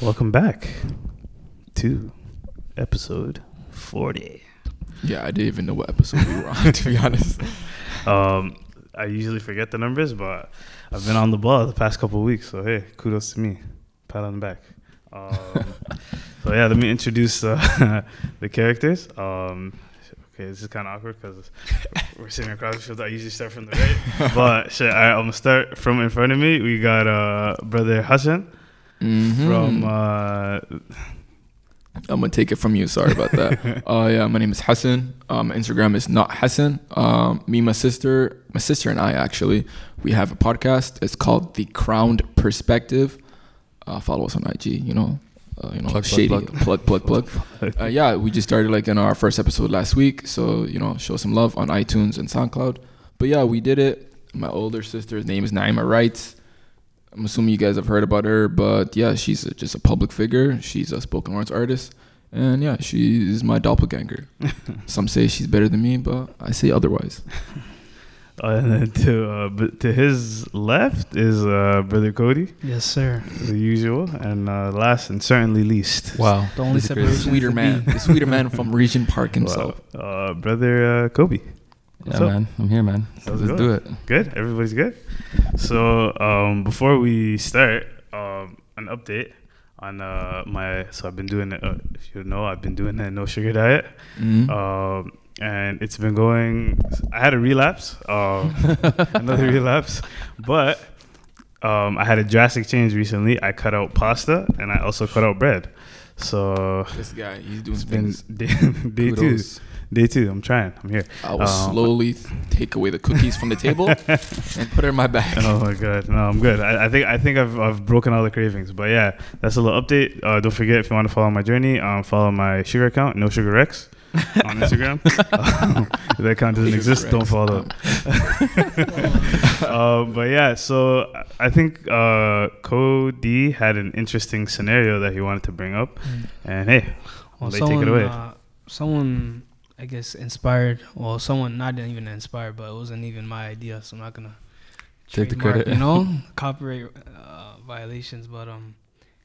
Welcome back to episode 40. Yeah, I didn't even know what episode we were on, to be honest. Um, I usually forget the numbers, but I've been on the ball the past couple of weeks. So, hey, kudos to me. Pat on the back. Um, so, yeah, let me introduce uh, the characters. Um, okay, this is kind of awkward because we're sitting across the field. I usually start from the right. but, shit, I, I'm going to start from in front of me. We got uh, brother Hassan Mhm. from. Uh, I'm gonna take it from you. Sorry about that. uh, yeah, my name is Hassan. Um, Instagram is not Hassan. Um, me, my sister, my sister and I actually, we have a podcast. It's called The Crowned Perspective. Uh, follow us on IG. You know, uh, you know, Plug, plug, shady plug. plug plug plug. uh, yeah, we just started like in our first episode last week. So you know, show some love on iTunes and SoundCloud. But yeah, we did it. My older sister's name is Naima Wright. I'm assuming you guys have heard about her, but yeah, she's a, just a public figure. She's a spoken words artist, and yeah, she's my doppelganger. Some say she's better than me, but I say otherwise. and then to uh, b- to his left is uh, brother Cody, Yes, sir. the usual, and uh, last and certainly least, Wow. The only This is crazy. separation. Sweeter man, the sweeter man from Regent Park Wow. himself. uh, brother uh, Kobe. What's Yeah, up? man. I'm here, man. How's Let's it do it. Good, everybody's good. So um, before we start, um, an update on uh, my. So I've been doing it. Uh, if you know, I've been doing a no sugar diet. Mhm. um, and it's been going. I had a relapse, um, another relapse, but um, I had a drastic change recently. I cut out pasta and I also cut out bread. So this guy, he's doing it's been day, day two. Kudos. Day two. I'm trying. I'm here. I will Um, slowly take away the cookies from the table and put it in my bag. Oh my god, no, I'm good. I, I think I think I've I've broken all the cravings. But yeah, that's a little update. Uh, don't forget if you want to follow my journey, um, follow my sugar account, no sugar Rex, on Instagram. um, if that account doesn't Sugar exist, don't Rex. follow. uh, but yeah, so I think uh, Cody had an interesting scenario that he wanted to bring up, and hey, Well, they take it away. Uh, someone, I guess, inspired. Well, someone not even inspired, but it wasn't even my idea, so I'm not gonna Take the credit. You know, copyright uh, violations. But um,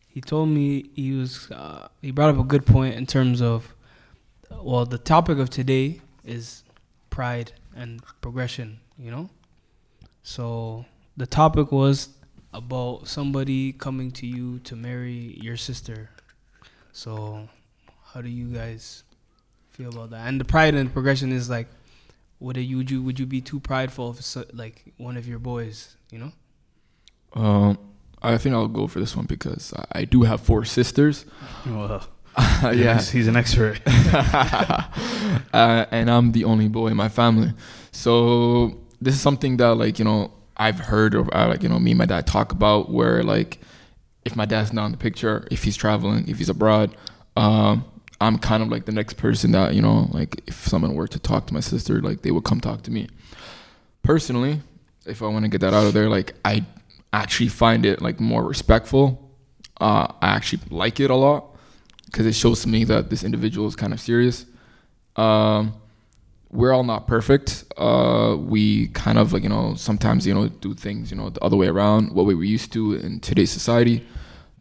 he told me he was. Uh, he brought up a good point in terms of, well, the topic of today is pride and progression. You know, so the topic was about somebody coming to you to marry your sister. So, how do you guys feel about that? And the pride and progression is like, would you would you would you be too prideful if it's uh, like one of your boys? You know. Um, I think I'll go for this one because I, I do have four sisters. Well, yeah, he's, he's an expert. uh, and I'm the only boy in my family. So this is something that like you know I've heard of uh, like you know me and my dad talk about where like if my dad's not in the picture, if he's traveling, if he's abroad, um, I'm kind of like the next person that you know like if someone were to talk to my sister, like they would come talk to me. Personally, if I want to get that out of there, like I actually find it like more respectful. Uh, I actually like it a lot because it shows to me that this individual is kind of serious. Um, we're all not perfect. Uh, we kind of like you know sometimes you know do things you know the other way around what we were used to in today's society.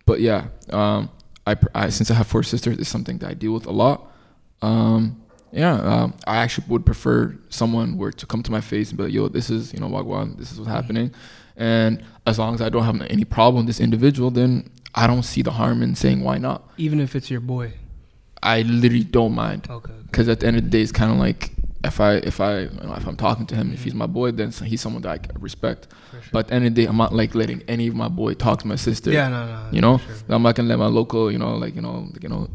But yeah, um, I, I since I have four sisters, it's something that I deal with a lot. Um, yeah, um, I actually would prefer someone were to come to my face and be like, "Yo, this is you know wagwan, this is what's happening," and as long as I don't have any problem with this individual, then I don't see the harm in saying why not. Even if it's your boy. I literally don't mind Okay. because at the end of the day, it's kind of like if I if I you know, if I'm talking to him, if he's my boy, then he's someone that I respect. Sure. But at the end of the day, I'm not like letting any of my boy talk to my sister. yeah, no, no. you know, sure. I'm not gonna let my local, you know, like you know, like, you know,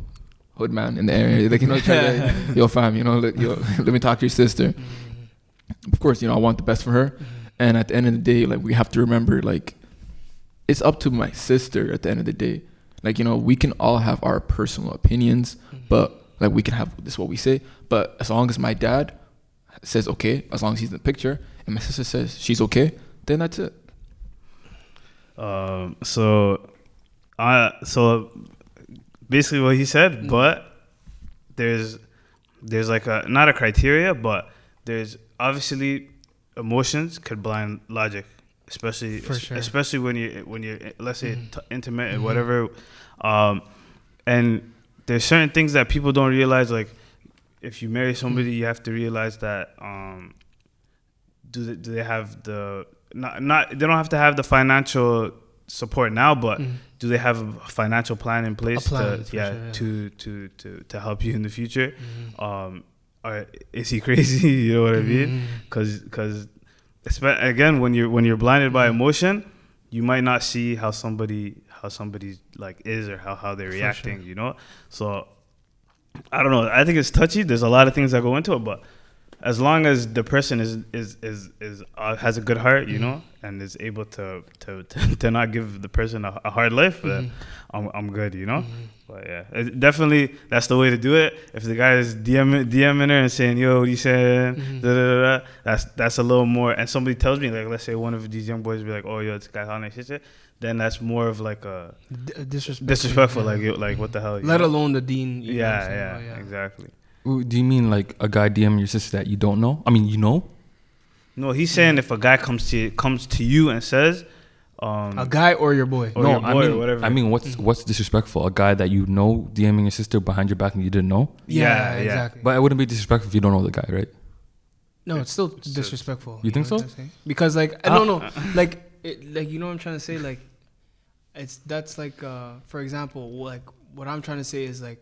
hood man in the area, like you know, try to, yo fam, you know, let, yo, let me talk to your sister. Mhm. Of course, you know, I want the best for her, Mhm. and at the end of the day, like we have to remember, like it's up to my sister. At the end of the day, like you know, we can all have our personal opinions, Mhm. but like we can have this is what we say. But as long as my dad says okay, as long as he's in the picture, and my sister says she's okay, then that's it. Um, so, uh, so basically what he said, Mm. but there's there's like a not a criteria, but there's obviously emotions could blind logic. especially For sure. especially when you when you're let's say Mhm. t- intimate and Mhm. whatever. Um, and there's certain things that people don't realize. Like if you marry somebody, you have to realize that um, do they, do they have the not not they don't have to have the financial support now, but Mm. do they have a financial plan in place plan, to yeah, sure, yeah. to to to to help you in the future? Mhm. Um, or is he crazy? you know what I mean? Because because again, when you're when you're blinded by emotion, you might not see how somebody how somebody like is or how how they're For reacting. sure. You know, so I don't know. I think it's touchy. There's a lot of things that go into it, but as long as the person is is is is uh, has a good heart, you Mhm. know, and is able to to to, to not give the person a, a hard life, then Mhm. I'm I'm good. You know. Mhm. But yeah, it, definitely that's the way to do it. If the guy is DM, DMing her and saying, "Yo, what you saying?" Da, da, da, that's that's a little more. And somebody tells me, like, let's say one of these young boys be like, "Oh, yo, this guy how nice shit," then that's more of like a D- disrespectful. disrespectful. yeah. Like, yo, like what the hell? you Let know? alone the dean. you know yeah, saying? yeah, Oh, exactly. Ooh, Do you mean like a guy DM your sister that you don't know? I mean, you know? No, he's saying if a guy comes to comes to you and says, um, A guy or your boy. Or no, your I boy or mean, whatever. I mean, what's Mhm. what's disrespectful? A guy that you know DMing your sister behind your back and you didn't know? Yeah, Yeah, yeah. exactly. But it wouldn't be disrespectful if you don't know the guy, right? no, it's still It's- disrespectful. You think so? what I'm saying? Because like I don't know, like it, like you know what I'm trying to say. Like it's that's like uh for example, like what I'm trying to say is like,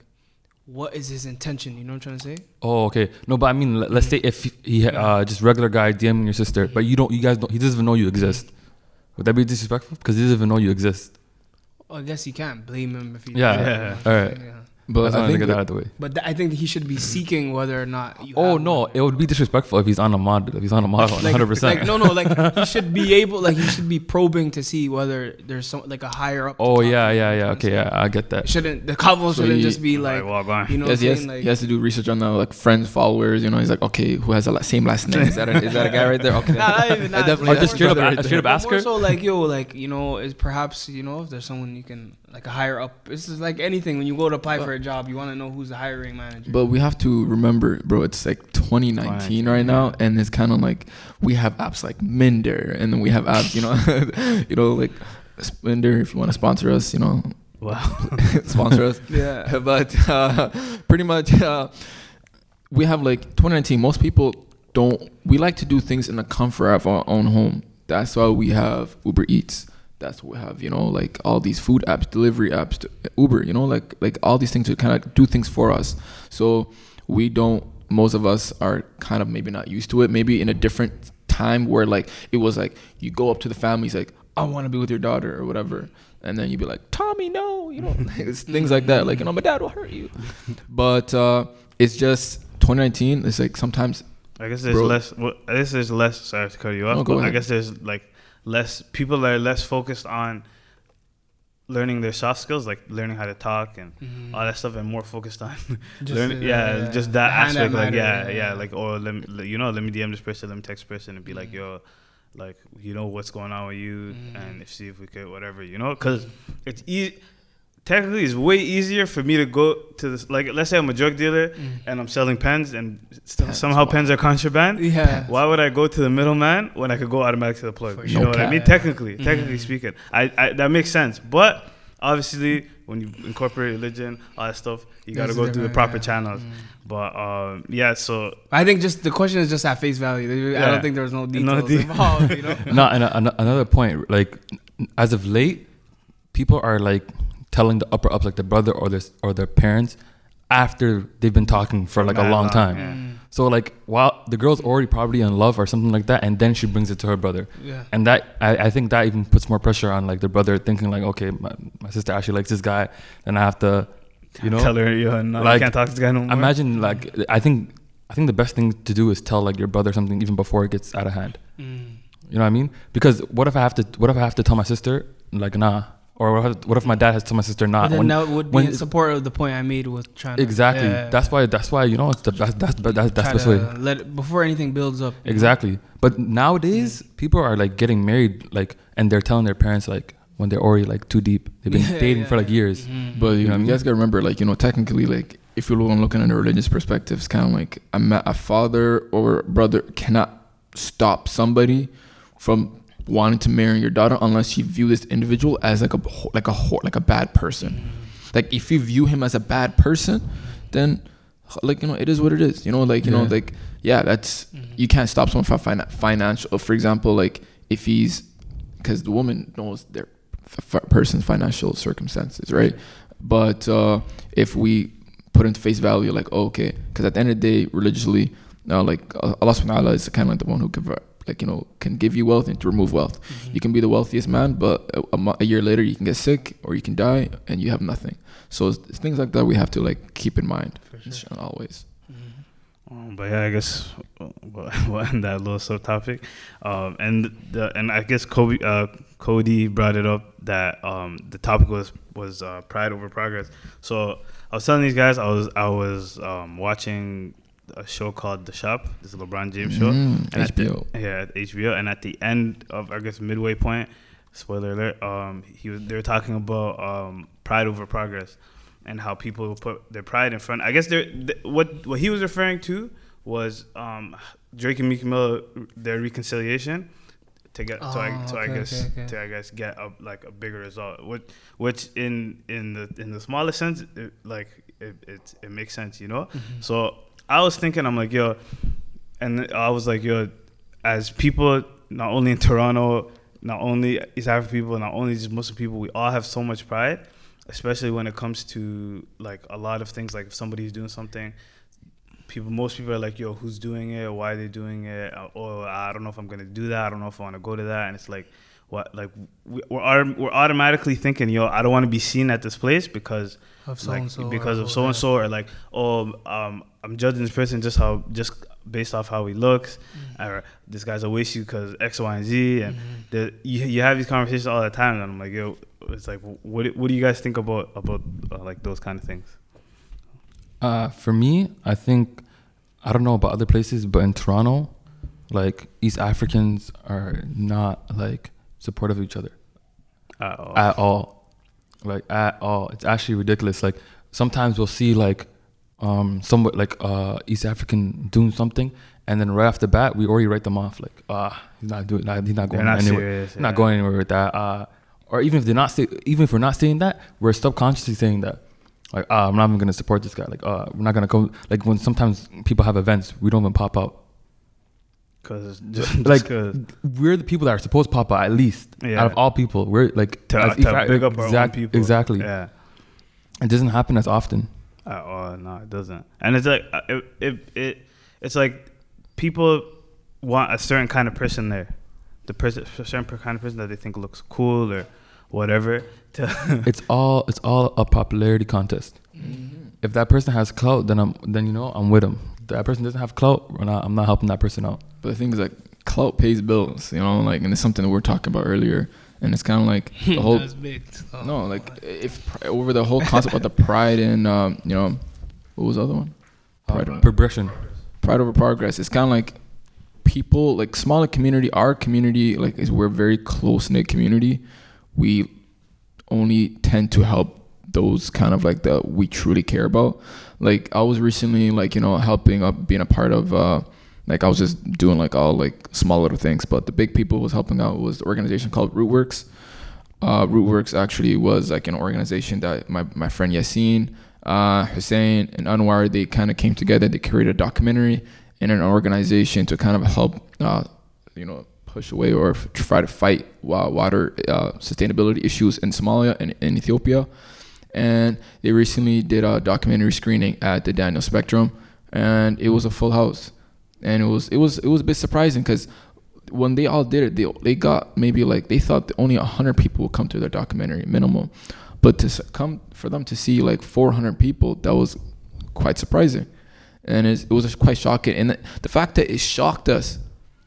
what is his intention? You know what I'm trying to say? Oh, okay. No, but I mean, let- let's say if he uh, just regular guy DMing your sister, but you don't, you guys don't, he doesn't even know you exist. Would that be disrespectful? Because he doesn't even know you exist. Well, I guess you can't blame him if he. Yeah. Yeah. you know what I'm Alright. Yeah. But Let's I not think get that that- out of the way. But th- I think he should be seeking whether or not you. Oh no, one. it would be disrespectful if he's on a mod. If he's on a model, like, hundred percent. no, no, like he should be able, like he should be probing to see whether there's some like a higher up. Oh yeah, yeah, yeah. Okay, yeah, I get that. Shouldn't the couple So shouldn't he- just be like, like walk on. you know yes, what he has. Like, he has to do research on the like friends, followers. You know, he's like, okay, who has the same last name? Is that a, is that a guy right there? Okay, Nah, not even I definitely Or Like, just more straight up, so- right a- straight up ask her. So like yo, like you know, is perhaps you know if there's someone you can like a higher up. This is like anything when you go to apply for a job, you want to know who's the hiring manager. But we have to remember, bro, it's like 2019 right now, and it's kind of like we have apps like Minder, and then we have apps, you know, you know, like Minder. If you want to sponsor us, you know, wow. sponsor us. yeah, But uh, pretty much, uh, we have like 2019. Most people don't. We like to do things in the comfort of our own home. That's why we have Uber Eats. That's what we have, you know, like all these food apps, delivery apps, Uber, you know, like like all these things to kind of do things for us. So we don't. Most of us are kind of maybe not used to it. Maybe in a different time where like it was like you go up to the family, it's like I want to be with your daughter or whatever, and then you'd be like Tommy, no, you know, it's things like that. Like you know, my dad will hurt you. But uh, it's just 2019. It's like sometimes I guess there's Bro. less. Well, I guess there's less. Sorry to cut you off, No, but I guess there's like less people are less focused on learning their soft skills, like learning how to talk and Mhm. all that stuff, and more focused on Just, learning. uh, yeah, just that behind aspect. like matter, yeah, yeah, like or let me, you know, let me DM this person, let me text person, and be like, Mhm. yo, like you know what's going on with you, Mhm. and if, see if we could whatever, you know, because it's easy. Technically, it's way easier for me to go to this. Like, let's say I'm a drug dealer Mm. and I'm selling pens, and st- Pens, somehow wow. pens are contraband. Yeah. Why would I go to the middleman when I could go automatic to the plug? For you sure. know what I mean? cap. Technically, Mhm. technically speaking, I, I that makes sense. But obviously, when you incorporate religion, all that stuff, you got to go through the proper yeah. channels. Mm. But um, yeah, so I think just the question is just at face value. I Yeah. don't think there was no No details de- involved. You know. no, and a, an- another point, like as of late, people are like telling the upper ups, like the brother or their or their parents, after they've been talking for like a long time. Yeah. Mm. So like, while the girl's already probably in love or something like that, and then she brings it to her brother, Yeah. and that I, I think that even puts more pressure on like the brother thinking like, okay, my, my sister actually likes this guy, and I have to, you know, tell her yo, no, like, you can't talk to this guy no more. imagine like I think I think the best thing to do is tell like your brother something even before it gets out of hand. Mm. You know what I mean? Because what if I have to? What if I have to tell my sister like nah? Or what if, what if my dad has told my sister not? But then When- that would be when in support of the point I made with trying to exactly. yeah, That's why. That's why you know it's the that's that's that's, that's the best way. let it, before anything builds up. you know? Exactly. But nowadays, people are like getting married, like, and they're telling their parents like when they're already like too deep. They've been Yeah, dating yeah, for like yeah. years. Mhm. But you, You know what I you guys gotta remember, like you know, technically, like if you're looking at a religious perspective, it's kind of like a, a father or brother cannot stop somebody from wanting to marry your daughter unless you view this individual as like a like a ho- like a bad person. Like if you view him as a bad person, then like you know it is what it is. You know like you know like yeah that's you can't stop someone from finan- financial. For example, like if he's because the woman knows their f- f- person's financial circumstances, right? But uh, if we put into face value, like oh, okay, because at the end of the day, religiously, uh, like uh, Allah Subhanahu wa Taala is kind of like the one who can, like you know, can give you wealth and to remove wealth. You can be the wealthiest man, but a, a, a year later you can get sick or you can die and you have nothing. So it's, it's things like that we have to like keep in mind sure. always. Um, but yeah, I guess we'll, we'll end that little subtopic. Um, and the, and I guess Kobe, uh, Cody brought it up that um, the topic was was uh, pride over progress. So I was telling these guys I was I was um, watching a show called The Shop. This is LeBron James show. Mm, And at the- HBO. yeah, at HBO. And at the end of I guess midway point, spoiler alert, um, he was they were talking about um, pride over progress and how people put their pride in front. I guess they're, th- what what he was referring to was um, Drake and Meek Mill their reconciliation to get to, I, Oh, to I guess okay, okay. to I guess get a, like a bigger result. Which which in in the in the smallest sense, it, like it, it it makes sense, you know. Mm-hmm. So I was thinking, I'm like, yo, and I was like, yo, as people, not only in Toronto, not only East African people, not only just Muslim people, we all have so much pride, especially when it comes to like a lot of things. Like if somebody's doing something, people, most people are like, yo, who's doing it? Why are they doing it? Or I don't know if I'm gonna do that. I don't know if I want to go to that. And it's like, what? Like we- we're we're automatically thinking, yo, I don't want to be seen at this place because Of so like and so. because of so and so or like oh um I'm judging this person just how just based off how he looks or this guy's a waste you because X Y and Z and the, you, you have these conversations all the time and I'm like yo it's like what what do you guys think about about uh, like those kind of things Uh, for me, I think I don't know about other places, but in Toronto, like East Africans are not like supportive of each other at all. at all, like at all. It's actually ridiculous. Like sometimes we'll see like um somewhat like uh East African doing something, and then right off the bat we already write them off like ah he's not doing he's not going not anywhere serious not going anywhere with that. Uh, or even if they're not say, even if we're not saying that, we're subconsciously saying that. Like, ah, I'm not even gonna support this guy. Like, uh, we're not gonna go. Like when sometimes people have events, we don't even pop out. Cause just, Like, just 'cause We're the people that are supposed to pop out at least Yeah. out of all people. We're like to, as to East- big up our own exact- people Exactly. yeah It doesn't happen as often. At all, no, it doesn't. And it's like uh, it, it, it it's like people want a certain kind of person there, the person, a certain kind of person that they think looks cool or whatever. To It's all it's all a popularity contest. If that person has clout, then I'm then you know I'm with him. If that person doesn't have clout, we're not, I'm not helping that person out. But the thing is, like, clout pays bills, you know, like, and it's something that we are talking about earlier. And it's kind of like the whole big. So, no, like if over the whole concept of the pride and um, you know, what was the other one? Pride, Uh, over, progression. pride over progress. It's kind of like people like smaller community. Our community, like, is we're a very close knit community. We only tend to help those kind of like that we truly care about. Like I was recently like you know helping up being a part of uh like I was just doing like all like small little things, but the big people was helping out was the organization called Rootworks. Uh, Rootworks actually was like an organization that my, my friend Yassine, uh, Hussein, and Anwar they kind of came together. They created a documentary and an organization to kind of help, uh, you know, push away or f- try to fight wa- water uh, sustainability issues in Somalia and in Ethiopia. And they recently did a documentary screening at the Daniels Spectrum, and it was a full house. And it was it was it was a bit surprising because when they all did it, they they got maybe like they thought only hundred people would come to their documentary minimum, but to come for them to see like four hundred people, that was quite surprising, and it was quite shocking. And the, the fact that it shocked us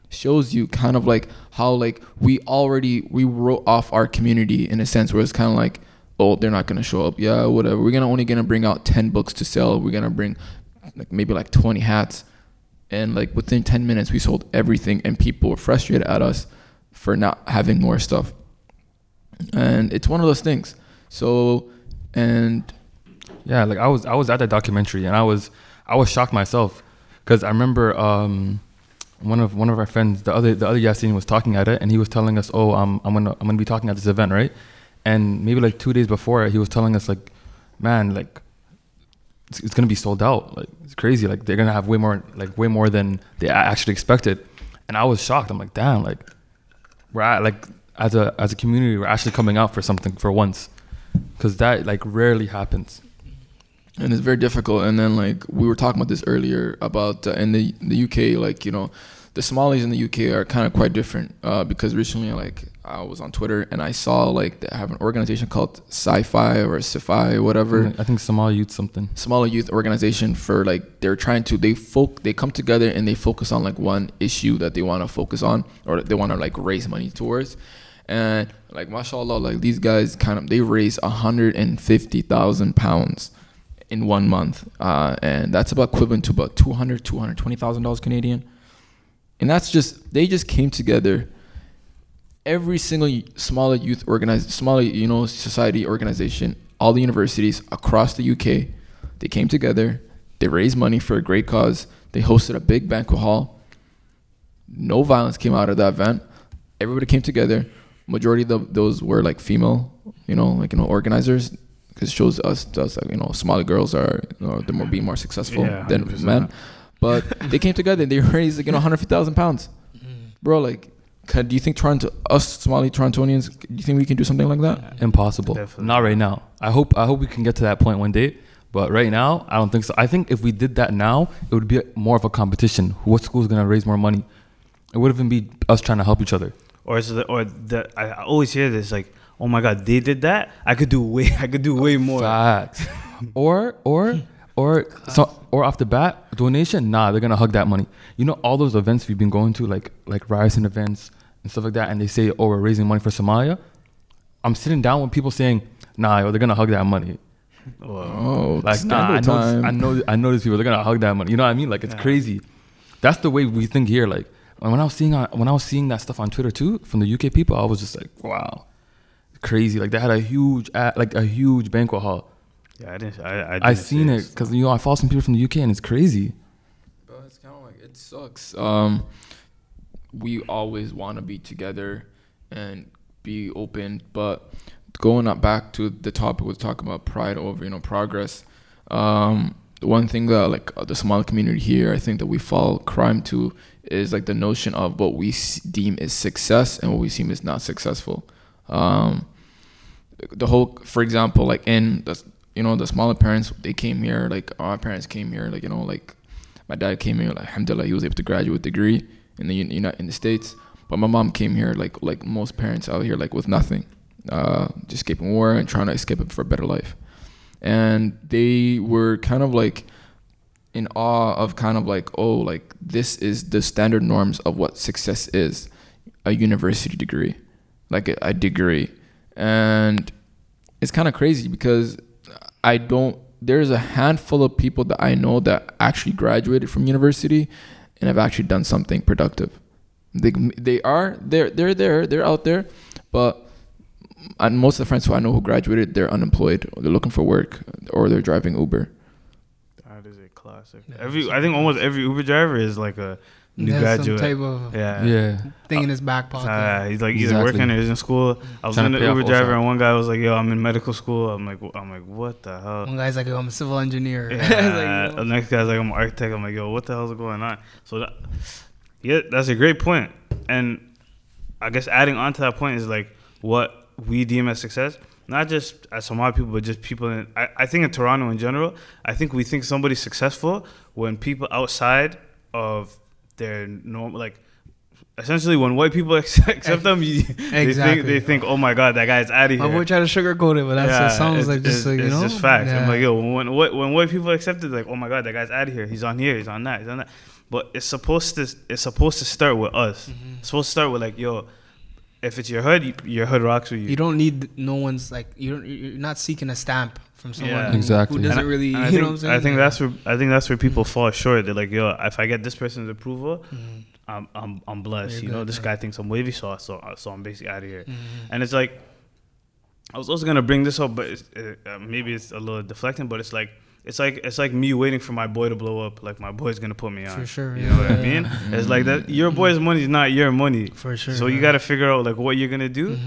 shows you kind of like how like we already we wrote off our community in a sense where it's kind of like oh they're not gonna show up. Yeah whatever. We're gonna only gonna bring out 10 books to sell. We're gonna bring like maybe like 20 hats. And like within 10 minutes we sold everything and people were frustrated at us for not having more stuff. And it's one of those things. So and Yeah, like I was I was at that documentary and I was I was shocked myself. Because I remember um one of one of our friends, the other the other Yasin was talking at it, and he was telling us, "Oh, um, I'm gonna I'm gonna be talking at this event, right?" And maybe like two days before, he was telling us like, "Man, like, it's, it's gonna be sold out. Like, it's crazy. Like, they're gonna have way more like way more than they actually expected." And I was shocked. I'm like, "Damn, like, we're at, like as a as a community, we're actually coming out for something for once, because that like rarely happens." and it's very difficult. And then like we were talking about this earlier about uh, in the the UK, like you know, the Somalis in the UK are kind of quite different uh, because recently like I was on Twitter and I saw like they have an organization called Sci-Fi or Sci-Fi whatever. I think Somali youth something. Somali youth organization for like they're trying to they folk they come together and they focus on like one issue that they want to focus on or they want to like raise money towards and like mashallah like these guys kind of they raise 150,000 pounds in one month uh, and that's about equivalent to about 200 220,000 dollars Canadian and that's just they just came together every single smaller youth organized smaller you know society organization all the universities across the UK they came together they raised money for a great cause they hosted a big banquet hall. No violence came out of that event. Everybody came together. Majority of the, those were like female you know like you know organizers because it shows us us like, you know smaller girls are you know, they're more being more successful Yeah, than men. but they came together and they raised like you know 150,000 pounds. Mm-hmm. Bro like can, do you think Toronto us Somali Torontonians do you think we can do something like that Impossible. Definitely. Not right now. I hope I hope we can get to that point one day. But right now, I don't think so. I think if we did that now, it would be more of a competition. What school is gonna raise more money? It would even be us trying to help each other. or is it, or the I, I always hear this like, oh my god, they did that. I could do way, I could do way more. Facts. or or or so or off the bat, donation. Nah, they're gonna hug that money. You know all those events we've been going to, like like Ryerson events and stuff like that, and they say, oh, we're raising money for Somalia. I'm sitting down with people saying, nah, yo, they're gonna hug that money. oh Like, nah, I know, time I know, I know these people. They're gonna hug that money. You know what I mean? Like, it's Yeah. crazy. That's the way we think here. Like, when I was seeing, uh, when I was seeing that stuff on Twitter too from the UK people, I was just like, wow, crazy. Like, they had a huge, like a huge banquet hall. Yeah, I didn't. I, I, I didn't seen see it because you know I follow some people from the UK and it's crazy. But it's kind of like it sucks. Um, we always want to be together and be open, but going up back to the topic was talking about pride over you know progress. Um, the one thing that like uh, the Somali community here, I think that we fall crime to is like the notion of what we deem is success and what we deem is not successful. Um, the whole, for example, like in the you know the smaller parents, they came here like our parents came here like you know like my dad came here like alhamdulillah he was able to graduate degree in the you know in the states but my mom came here like like most parents out here like with nothing uh just escaping war and trying to escape it for a better life and they were kind of like in awe of kind of like oh like this is the standard norms of what success is a university degree like a, a degree and it's kind of crazy because I don't. There's a handful of people that I know that actually graduated from university and have actually done something productive. They they are they're they're there they're out there, but and most of the friends who I know who graduated they're unemployed or they're looking for work or they're driving Uber. That is a classic. Every I think almost every Uber driver is like a new He has some graduate. type of yeah. Yeah, thing in his back pocket. Uh, he's like either Exactly. working or he's in school. I was Trying in the Uber driver, and one guy was like, "Yo, I'm in medical school." I'm like, "I'm like, what the hell?" One guy's like, "Yo, I'm a civil engineer." Yeah. like, the next guy's like, I'm an architect. I'm like, yo, what the hell's going on? So, that, yeah, that's a great point. And I guess adding on to that point is like what we deem as success, not just as Somali people, but just people in, I, I think in Toronto in general, I think we think somebody's successful when people outside of their normal, like, essentially when white people accept, them, you, they, think, they think, oh my God, that guy's out of here. My boy tried to sugarcoat it, but that's it sounds like just like you it's know, just facts. Yeah. I'm like, yo, when when, when white people accept it, like, oh my god, that guy's out of here. He's on here. He's on that. He's on that. But it's supposed to it's supposed to start with us. Mm-hmm. It's supposed to start with like, yo, if it's your hood, your hood rocks with you. you don't need no one's like you you're not seeking a stamp from someone Yeah. who, Exactly. who doesn't And I- really I you think, know what I'm saying. I think Yeah. that's where I think that's where people fall short. They're like, yo, if I get this person's approval, Mhm. I'm I'm I'm blessed. You're you know, good, this yeah. guy thinks I'm wavy, so so so I'm basically out of here. Mhm. And it's like, I was also gonna bring this up, but it's, uh, uh, maybe it's a little deflecting. But it's like, it's like it's like me waiting for my boy to blow up. Like my boy's gonna put me on. For sure. You know what I yeah. mean? It's like that. Your boy's money is not your money. For sure. So you got to figure out like what you're gonna do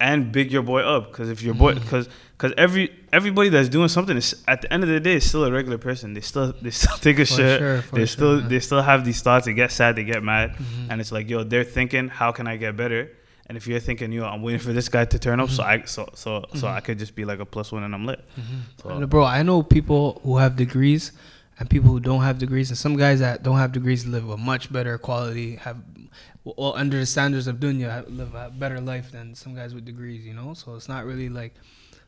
and big your boy up. Because if your boy, because because every everybody that's doing something is at the end of the day is still a regular person. They still they still take a For shit. sure, they sure, still man. they still have these thoughts. They get sad. They get mad. Mhm. And it's like yo, they're thinking, how can I get better? And if you're thinking, yo, I'm waiting for this guy to turn up, so I so so so Mhm. I could just be like a plus one and I'm lit. Mhm. So- bro, I know people who have degrees and people who don't have degrees, and some guys that don't have degrees live a much better quality, have well under the standards of dunya, live a better life than some guys with degrees. You know, so it's not really like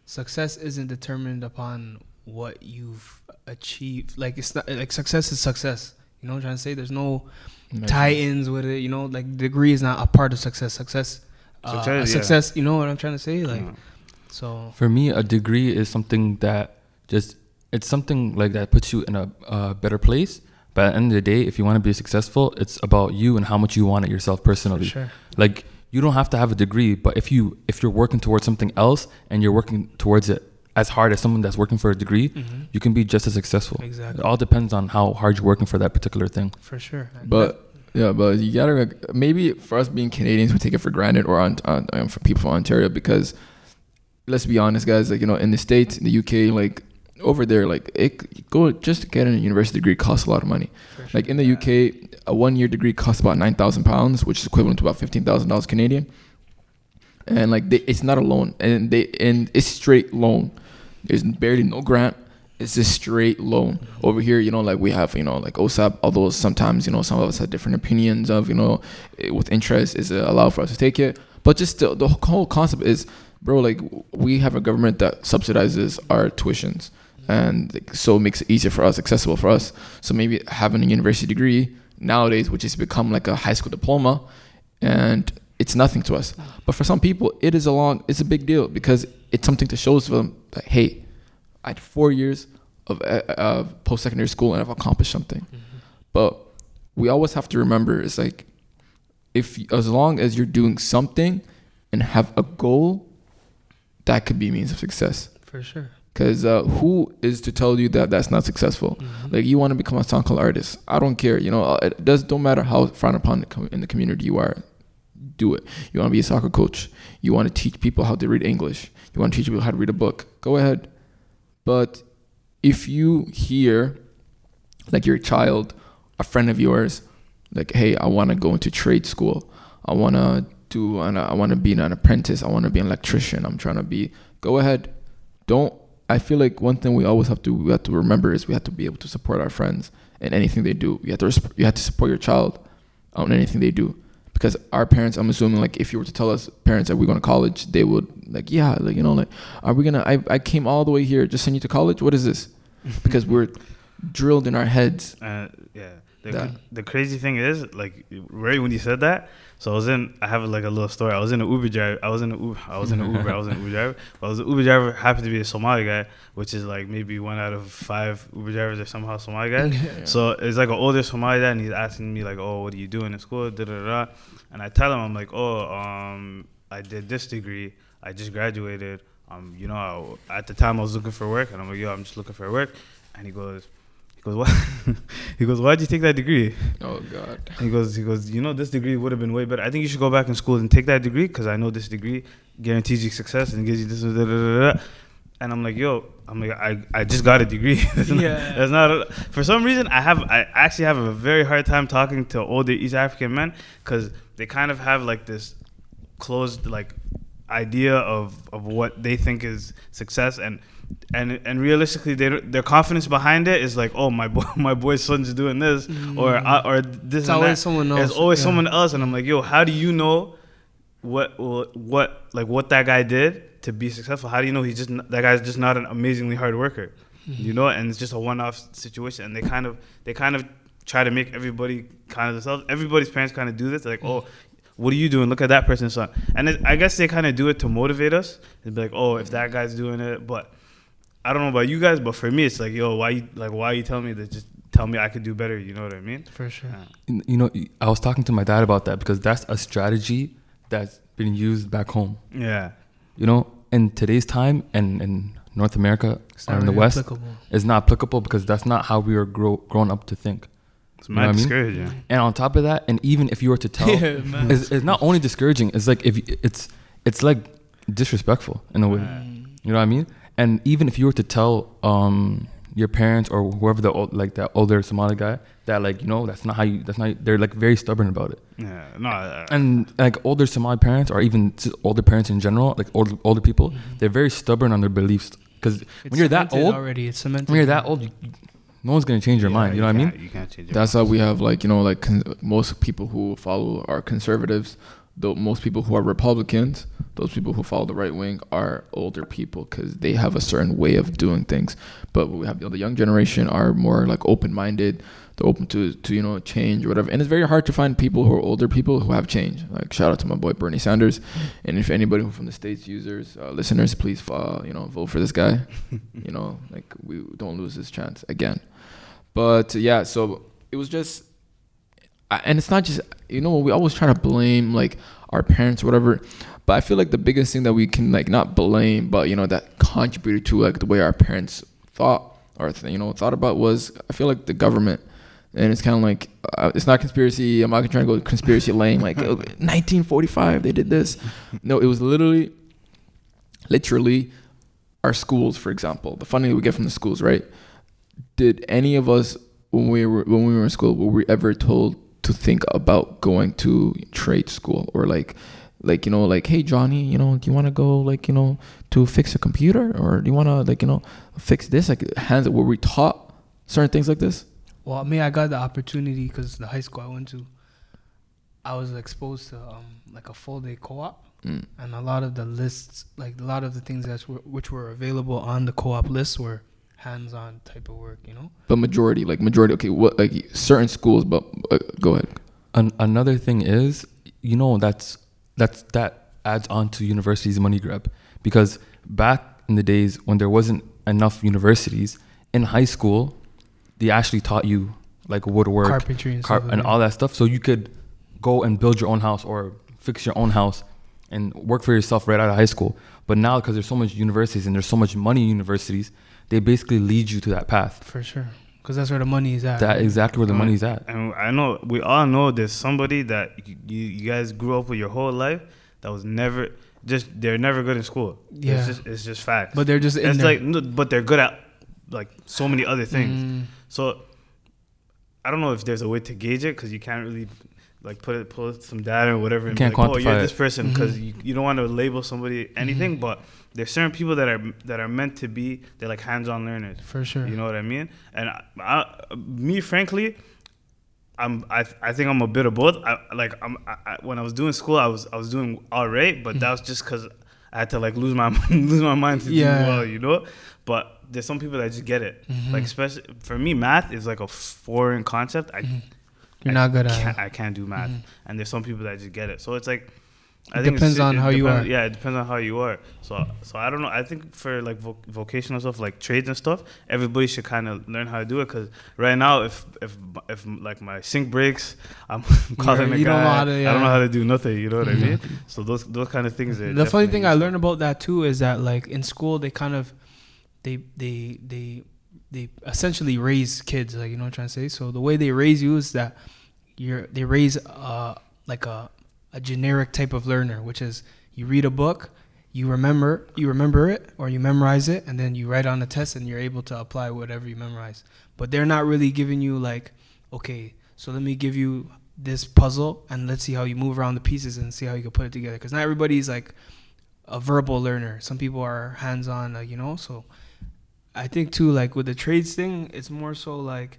success isn't determined upon what you've achieved. Like it's not like success is success. You know what I'm trying to say? There's no tie-ins with it. You know, like degree is not a part of success. Success, uh, Success, a yeah. success. You know what I'm trying to say? Like Yeah. so. For me, a degree is something that just it's something like that puts you in a, uh better place. But at the end of the day, if you want to be successful, it's about you and how much you want it yourself For personally. sure. Like you don't have to have a degree, but if you if you're working towards something else and you're working towards it as hard as someone that's working for a degree, Mhm. you can be just as successful. Exactly. It all depends on how hard you're working for that particular thing. For sure. But yeah, but you gotta maybe for us being Canadians, we take it for granted, or on, on, um, for people from Ontario, because let's be honest, guys. Like you know, in the states, in the UK, like over there, like it go just to get a university degree costs a lot of money. Sure. Like in the UK, a one year degree costs about nine thousand pounds, which is equivalent to about fifteen thousand dollars Canadian. And like they, it's not a loan, and they and it's straight loan. There's barely no grant. It's a straight loan. Over here, you know, like we have, you know, like OSAP. Although sometimes, you know, some of us have different opinions of, you know, eh, with interest is it allowed for us to take it. But just the, the whole concept is, bro, like we have a government that subsidizes our tuitions, and like, so it makes it easier for us, accessible for us. So maybe having a university degree nowadays, which has become like a high school diploma, and it's nothing to us. But for some people, it is a long, it's a big deal because it's something to show them that hey, I had four years of, uh, of post secondary school and I've accomplished something. But we always have to remember it's like if as long as you're doing something and have a goal, that could be means of success. For sure. Because uh, who is to tell you that that's not successful? Mhm. Like you want to become a SoundCloud artist. I don't care. You know, uh, it does don't matter how frowned upon in the community you are. Do it. You want to be a soccer coach. You want to teach people how to read English. You want to teach people how to read a book. Go ahead. But if you hear, like your child, a friend of yours, like, hey, I want to go into trade school. I want to do. An, I want to be an apprentice. I want to be an electrician. I'm trying to be. Go ahead. Don't I feel like one thing we always have to we have to remember is we have to be able to support our friends in anything they do. You have to resp- you have to support your child on anything they do because our parents. I'm assuming like if you were to tell us parents that we're going to college, they would like yeah like you know like are we gonna I I came all the way here just send you to college. What is this? Because we're drilled in our heads. Uh, yeah. The, the crazy thing is, like, right when you said that, so I was in. I have like a little story. I was in an Uber driver. I was in an Uber. I was in an Uber. I was in an Uber driver. But I was an Uber driver. Happened to be a Somali guy, which is like maybe one out of five Uber drivers are somehow Somali guys. So it's like an older Somali guy, and he's asking me like, "Oh, what are you doing in school?" Da da da. And I tell him, I'm like, "Oh, um, I did this degree. I just graduated. Um, you know, I, at the time I was looking for work, and I'm like, yo, I'm just looking for work." And he goes, goes, what? he goes, why'd you take that degree? Oh God. He goes, he goes, you know, this degree would have been way better. I think you should go back in school and take that degree because I know this degree guarantees you success and gives you this. Da, da, da. And I'm like, yo, I'm like, I, I just got a degree. that's not, Yeah. that's not a, for some reason, I have, I actually have a very hard time talking to older East African men because they kind of have like this closed, like, idea of, of what they think is success and and and realistically they their confidence behind it is like oh my boy my boy's son's doing this or uh, or this Mm. It's and always that. someone else. There's always yeah. someone else, and I'm like, yo, how do you know what what like what that guy did to be successful? How do you know he's just that guy's just not an amazingly hard worker, Mm-hmm. you know? And it's just a one-off situation, and they kind of they kind of try to make everybody kind of themselves. Everybody's parents kind of do this. They're like, oh. What are you doing? Look at that person's son, and it, I guess they kind of do it to motivate us. And be like, "Oh, if that guy's doing it," but I don't know about you guys, but for me, it's like, "Yo, why you like why you tell me to Just tell me I could do better." You know what I mean? For sure. Uh, yeah. You know, I was talking to my dad about that because that's a strategy that's been used back home. Yeah. You know, in today's time and, in North America It's or not in the West applicable. is not applicable because that's not how we were grow, grown up to think. It's You know mad what I mean? discouraging. And on top of that, and even if you were to tell, Yeah, it's, it's not only discouraging. It's like if you- it's it's like disrespectful in a way. You know what I mean? And even if you were to tell um, your parents or whoever the old, like that older Somali guy that like you know that's not how you that's not they're like very stubborn about it. Yeah, no, uh, And like older Somali parents or even older parents in general, like older older people, they're very stubborn on their beliefs because when you're that old, already, it's cemented. when you're that old, you, no one's gonna change your yeah, mind. You know what I mean? can't- You can't change it. That's how we have like you know like con- most people who follow are conservatives. Though most people who are Republicans, those people who follow the right wing are older people because they have a certain way of doing things. But we have you know, the young generation are more like open minded. They're open to to you know change or whatever. And it's very hard to find people who are older people who have change. Like shout out to my boy Bernie Sanders. And if anybody who from the states users uh, listeners, please uh, you know vote for this guy. you know like we don't lose this chance again. But yeah, so it was just, and it's not just you know we always try to blame like our parents or whatever, but I feel like the biggest thing that we can like not blame, but you know that contributed to like the way our parents thought or you know thought about was I feel like the government. And it's kind of like uh, it's not conspiracy. I'm not trying to go conspiracy lane. Like 1945, they did this. No, it was literally, literally, our schools. For example, the funding that we get from the schools, right? did any of us when we were when we were in school were we ever told to think about going to trade school or like like you know like hey johnny you know do you want to go like you know to fix a computer? Or do you want to like you know fix this? Like hands were we taught certain things like this? Well, I mean, I got the opportunity because the high school I went to, I was exposed to um, like a full day co-op, mm. and a lot of the lists, like a lot of the things that were, which were available on the co-op list were hands-on type of work. You know, but majority like majority okay what like certain schools but uh, go ahead An- another thing is, you know, that's that's that adds on to universities' money grab because back in the days when there wasn't enough universities in high school, they actually taught you like woodwork, carpentry and car- stuff. and like all that stuff, so you could go and build your own house or fix your own house and work for yourself right out of high school. But now, because there's so much universities and there's so much money in universities, they basically lead you to that path. for sure, because that's where the money is at. That exactly where the Right. money's at. And I know we all know there's somebody that you, you, you guys grew up with your whole life that was never just they're never good in school. Yeah. it's just, it's just facts. but they're just in it's like no, but they're good at like so many other things. Mm, So I don't know if there's a way to gauge it because you can't really like put it pull some data or whatever. And can't be like, oh, you're quantify this person because Mhm. you, you don't want to label somebody anything. Mhm. But there's certain people that are that are meant to be they're like hands-on learners. for sure. You know what I mean? And I, I, me, frankly, I'm I, I think I'm a bit of both. I, like I'm I, I, when I was doing school, I was I was doing all right, but that was just because I had to like lose my lose my mind to Yeah. do well, you know. But there's some people that just get it. Mhm. Like especially for me, math is like a foreign concept. I Mhm. You're I not good at can't, it. I can't do math, Mhm. and there's some people that just get it. So it's like. It it's depends on it how you are. Yeah, it depends on how you are. So, so I don't know. I think for like voc vocational stuff, like trades and stuff, everybody should kind of learn how to do it. Because right now, if if if like my sink breaks, I'm calling a guy. don't to- I don't know how to do nothing. You know what I mean? So those those kind of things. The funny thing I learned about that too is that like in school they kind of they they they they essentially raise kids like you know what I'm trying to say? So the way they raise you is that you're they raise uh like a a generic type of learner which is you read a book you remember you remember it or you memorize it and then you write on a test and you're able to apply whatever you memorize. But they're not really giving you like okay so let me give you this puzzle and let's see how you move around the pieces and see how you can put it together. Because not everybody's like a verbal learner. Some people are hands-on like you know so i think too like with the trades thing it's more so like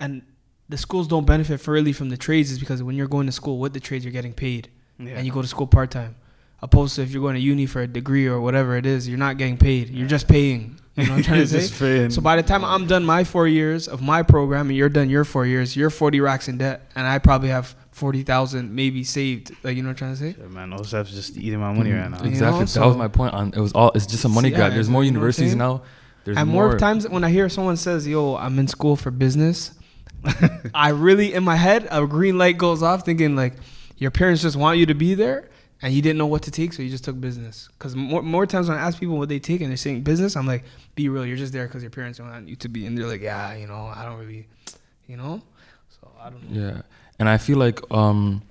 and the schools don't benefit fairly from the trades is because when you're going to school with the trades you're getting paid Yeah. and you go to school part-time opposed to if you're going to uni for a degree or whatever it is you're not getting paid you're just paying you know what i'm trying to It's say just so by the time I'm done my four years of my program and you're done your four years, you're 40 racks in debt, and I probably have 40,000 maybe saved. Like you know what I'm trying to say? Yeah, man, OSAP's just eating my money right now. You Exactly. know, that was my point. On it was all. It's just a money Yeah, grab. There's more you know universities now. There's and more times when I hear someone says, "Yo, I'm in school for business," I really in my head a green light goes off, thinking like, your parents just want you to be there, and you didn't know what to take, so you just took business. Because more more times when I ask people what they take and they're saying business, I'm like, be real, you're just there because your parents want you to be, and they're like, yeah, you know, I don't really, you know. So I don't know. Yeah, and I feel like um,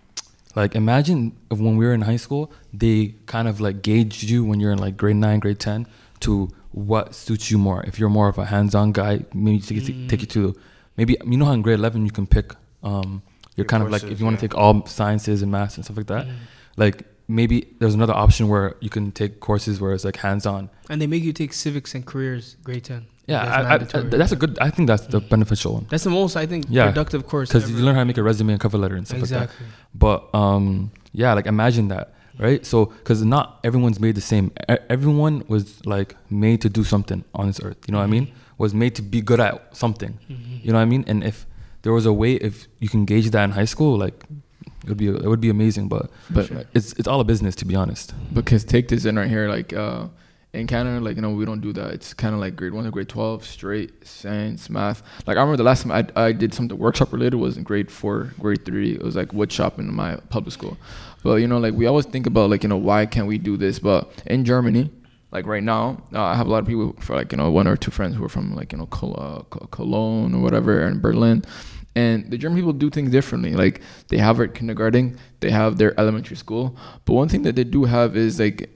like imagine if when we were in high school, they kind of like gauged you when you're in like grade nine, grade ten to what suits you more. If you're more of a hands-on guy, maybe take, Mm. take you to maybe you know how in grade eleven you can pick. Um, you're Your kind of like if you want yeah. to take all sciences and maths and stuff like that. Mhm. Like maybe there's another option where you can take courses where it's like hands-on. And they make you take civics and careers, grade ten. Yeah, That's I, I, that's a good. I think that's the beneficial one That's the most I think Yeah, productive course. because you learn how to make a resume and cover letter and stuff like that. But um, yeah, like imagine that, right? So, because not everyone's made the same. Everyone was like made to do something on this earth. You know what I mean? Was made to be good at something. Mhm. You know what I mean? And if there was a way, if you can gauge that in high school, like it would be it would be amazing. But But Sure. it's it's all a business, to be honest. because take this in right here, like uh, in Canada, like you know we don't do that. It's kind of like grade one to grade twelve, straight science, math. Like I remember the last time I I did something workshop related was in grade four, grade three. It was like wood shop in my public school. But you know, like we always think about like you know why can't we do this? But in Germany, like right now, uh, I have a lot of people for like you know one or two friends who are from like you know Col- uh, Cologne or whatever in Berlin. And the German people do things differently. Like they have their kindergarten, they have their elementary school. But one thing that they do have is like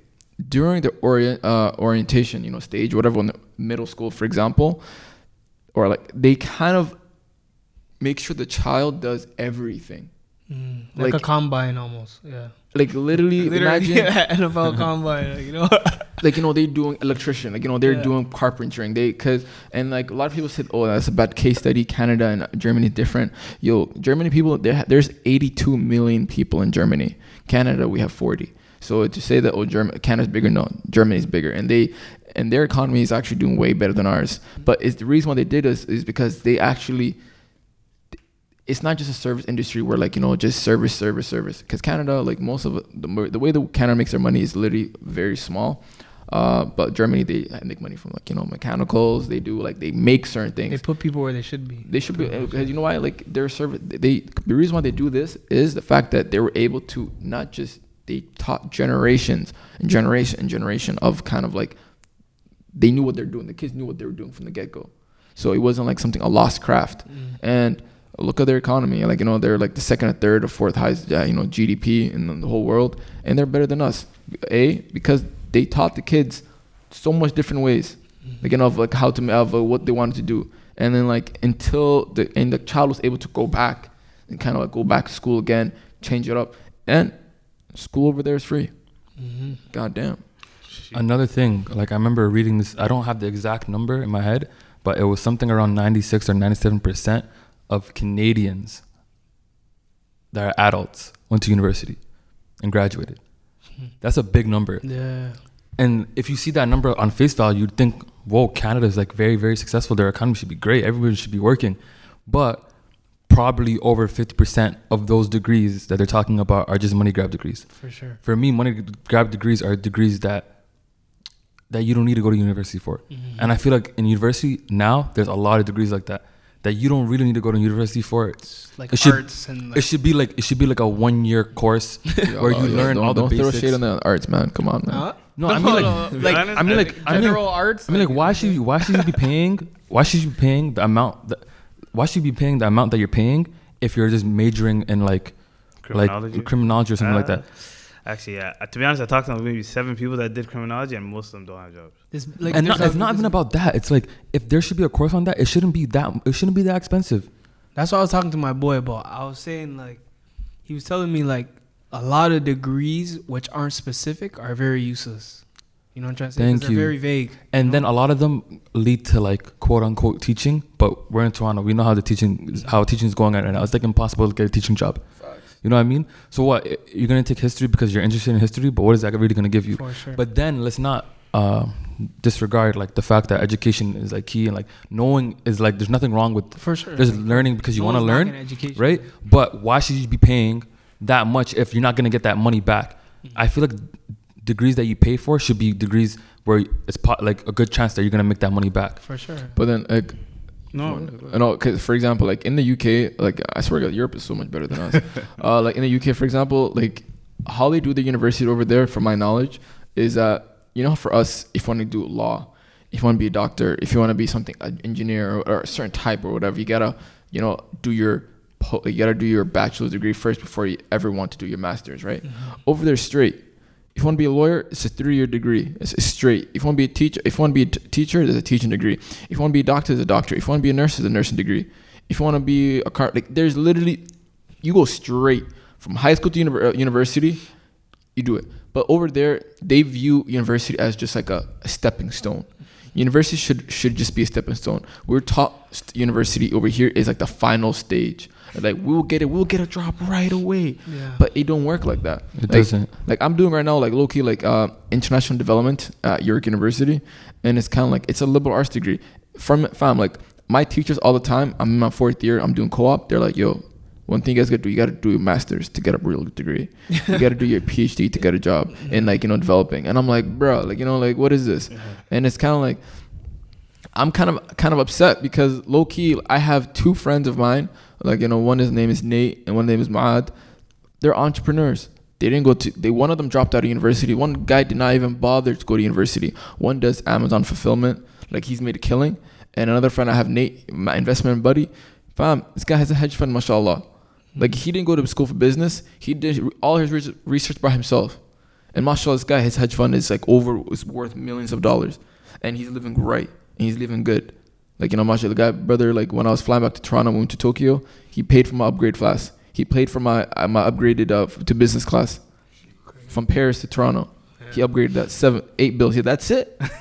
during the orient uh, orientation, you know, stage, whatever, in the middle school, for example, or like they kind of make sure the child does everything. Mm, like, Like- a combine almost. Yeah. Like literally, Literally, imagine yeah, NFL combine. like, You know. like you know they're doing electrician like you know they're Yeah. doing carpentering they because and like a lot of people said oh that's a bad case study canada and germany different yo germany people there there's 82 million people in germany canada we have 40 so to say that oh germany canada's bigger no germany's bigger and they and their economy is actually doing way better than ours but it's the reason why they did this is because they actually it's not just a service industry where like you know just service service service. Because canada like most of the, the way that canada makes their money is literally very small. Uh, but germany they make money from like you know mechanicals. They do like they make certain things. They put people where they should be. they should be because you know why? Like their service they the reason why they do this is the fact that they were able to not just they taught generations and generation and generation of kind of like they knew what they're doing. The kids knew what they were doing from the get-go. So it wasn't like something a lost craft. Mm. and look at their economy. Like you know, they're like the second or third or fourth highest, uh, you know, GDP in the- the whole world, and they're better than us. A because they taught the kids so much different ways, like you know, of like how to of uh, what they wanted to do, and then like until the and the child was able to go back and kind of like go back to school again, change it up, and school over there is free. Mhm. God damn. Another thing, like I remember reading this. I don't have the exact number in my head, but it was something around 96 or 97 percent of Canadians that are adults went to university and graduated. That's a big number. Yeah. And if you see that number on face value, you'd think, whoa, Canada is like very, very successful. Their economy should be great. Everybody should be working. But probably over 50% of those degrees that they're talking about are just money grab degrees. For sure. For me, money grab degrees are degrees that that you don't need to go to university for. Mhm. And I feel like in university now, there's a lot of degrees like that that you don't really need to go to university for. It's like It should- arts and like It should be like it should be like a one year course where you yeah, learn don't, all the don't basics. throw shade on the arts, man. Come on, man. Huh? no, I mean like like I mean like I mean general arts. I mean, like, why should you, why should you be paying? Why should you be paying the amount? That, why should you be paying the amount that you're paying if you're just majoring in like Criminology. like criminology or something like Uh, that? Actually, yeah. Uh, To be honest, I talked to maybe seven people that did criminology, and most of them don't have jobs. This, like, and not, it's not even about that. It's like if there should be a course on that, it shouldn't be that. It shouldn't be that expensive. That's what I was talking to my boy about. I was saying like, he was telling me like a lot of degrees which aren't specific are very useless. You know what I'm trying to say? Thank they're you. very vague. And you then a lot of them lead to like quote unquote teaching. But we're in Toronto. We know how the teaching, is- how teaching is going on right now. It's like impossible to get a teaching job. You know what I mean? So what? You're gonna take history because you're interested in history, but what is that really gonna give you? for sure. But then let's not uh, disregard like the fact that education is like key and like knowing is like there's nothing wrong with for sure, just learning because you No want to learn, education. right? But why should you be paying that much if you're not gonna get that money back? Mm-hmm. I feel like degrees that you pay for should be degrees where it's po- like a good chance that you're gonna make that money back. For sure. But then like No, know, cause for example, like in the UK, like I swear, to God, Europe is so much better than us. uh, like in the UK, for example, like how they do the university over there, from my knowledge, is that you know for us, if you want to do law, if you want to be a doctor, if you want to be something an engineer or, or a certain type or whatever, you gotta you know do your you gotta do your bachelor's degree first before you ever want to do your master's, right? Over there, straight. If you want to be a lawyer, it's a three-year degree. It's, straight. If you want to be a teacher, if you want to be a t- teacher, there's a teaching degree. If you want to be a doctor, there's a doctor. If you want to be a nurse, there's a nursing degree. If you want to be a car, like there's literally, you go straight from high school to univer- uh, university, you do it. But over there, they view university as just like a, a stepping stone. University should should just be a stepping stone. We're taught university over here is like the final stage. Like we'll get it, we'll get a job right away. Yeah. But it don't work like that. It Like- doesn't. Like I'm doing right now, like low key, like uh, international development at York University, and it's kind of like it's a liberal arts degree. From fam, like my teachers all the time. I'm in my fourth year. I'm doing co-op. They're like, yo, one thing you guys gotta do, you gotta do your masters to get a real degree. you gotta do your PhD to get a job in like you know developing. And I'm like, bro, like you know, like what is this? And it's kind of like I'm kind of kind of upset because low key I have two friends of mine. Like you know, one his name is Nate and one name is Maad. They're entrepreneurs. They didn't go to. They one of them dropped out of university. One guy did not even bother to go to university. One does Amazon fulfillment. Like he's made a killing. And another friend I have, Nate, my investment buddy. Fam, this guy has a hedge fund, mashallah. Like he didn't go to school for business. He did all his research by himself. And mashallah, this guy, his hedge fund is like over, is worth millions of dollars, and he's living right and he's living good. Like you know, mashallah, the guy, brother. Like when I was flying back to Toronto, we went to Tokyo. He paid for my upgrade class. He paid for my uh, my upgraded uh, to business class from Paris to Toronto. He upgraded that seven, eight bills. Yeah, that's it.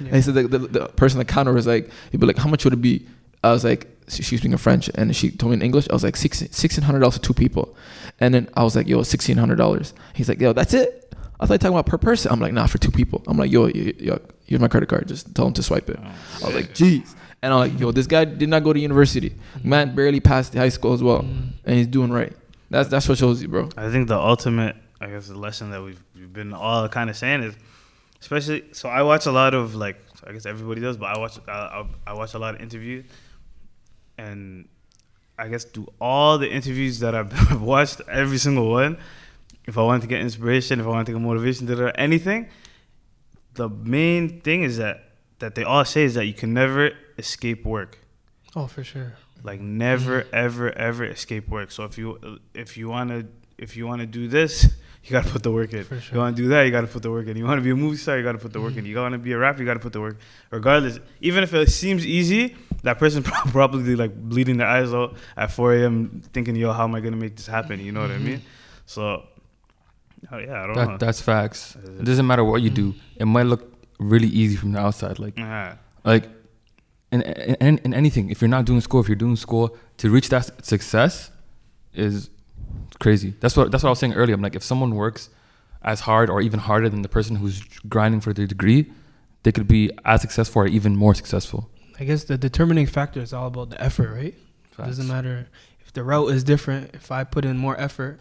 And he said the, the, the person at the counter was like, he'd be like, how much would it be? I was like, she, was speaking French, and she told me in English. I was like, sixteen hundred dollars for two people, and then I was like, yo, sixteen hundred dollars. He's like, yo, that's it. I thought you talking about per person. I'm like, nah, for two people. I'm like, yo, yo, yo, here's my credit card. Just tell him to swipe it. I was like, jeez. And I'm like, yo, this guy did not go to university. Man barely passed high school as well, Mm. and he's doing right. That's that's what shows you, bro. I think the ultimate, I guess, the lesson that we've, we've been all kind of saying is, especially. So I watch a lot of like, I guess everybody does, but I watch I, I, I watch a lot of interviews, and I guess do all the interviews that I've watched, every single one. If I wanted to get inspiration, if I wanted to get motivation, to anything, the main thing is that that they all say is that you can never escape work. Oh, for sure. Like never, mm-hmm. ever, ever escape work. So if you if you wanna if you wanna do this, you gotta put the work in. For You wanna do that, you gotta put the work in. You wanna be a movie star, you gotta put the work in. Mm-hmm. You wanna be a rapper, you gotta put the work. Regardless, even if it seems easy, that person probably like bleeding their eyes out at 4 a.m. thinking, "Yo, how am I gonna make this happen?" You know what I mean? Mm-hmm. So, oh, yeah, I don't know. That's facts. Uh, it doesn't matter what you do. It might look really easy from the outside. Like Yeah. like in, in, in anything if you're not doing school if you're doing school to reach that success is crazy that's what that's what i was saying earlier i'm like if someone works as hard or even harder than the person who's grinding for their degree they could be as successful or even more successful I guess the determining factor is all about the effort, right? It doesn't matter if the route is different. If I put in more effort,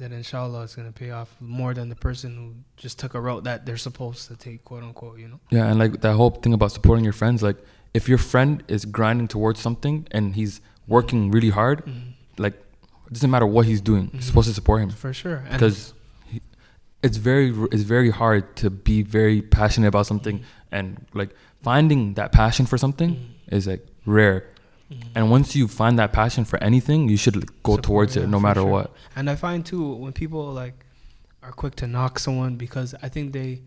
then inshallah it's gonna pay off more than the person who just took a route that they're supposed to take, quote unquote. You know. yeah and like that whole thing about supporting your friends like if your friend is grinding towards something and he's working really hard Mhm. like it doesn't matter what he's doing you're Mhm. supposed to support him For sure. Because he- it's very it's very hard to be very passionate about something and like finding that passion for something Mhm. is like rare Mhm. and once you find that passion for anything you should go Support, towards yeah, it no matter sure. what And I find too when people like are quick to knock someone because I think they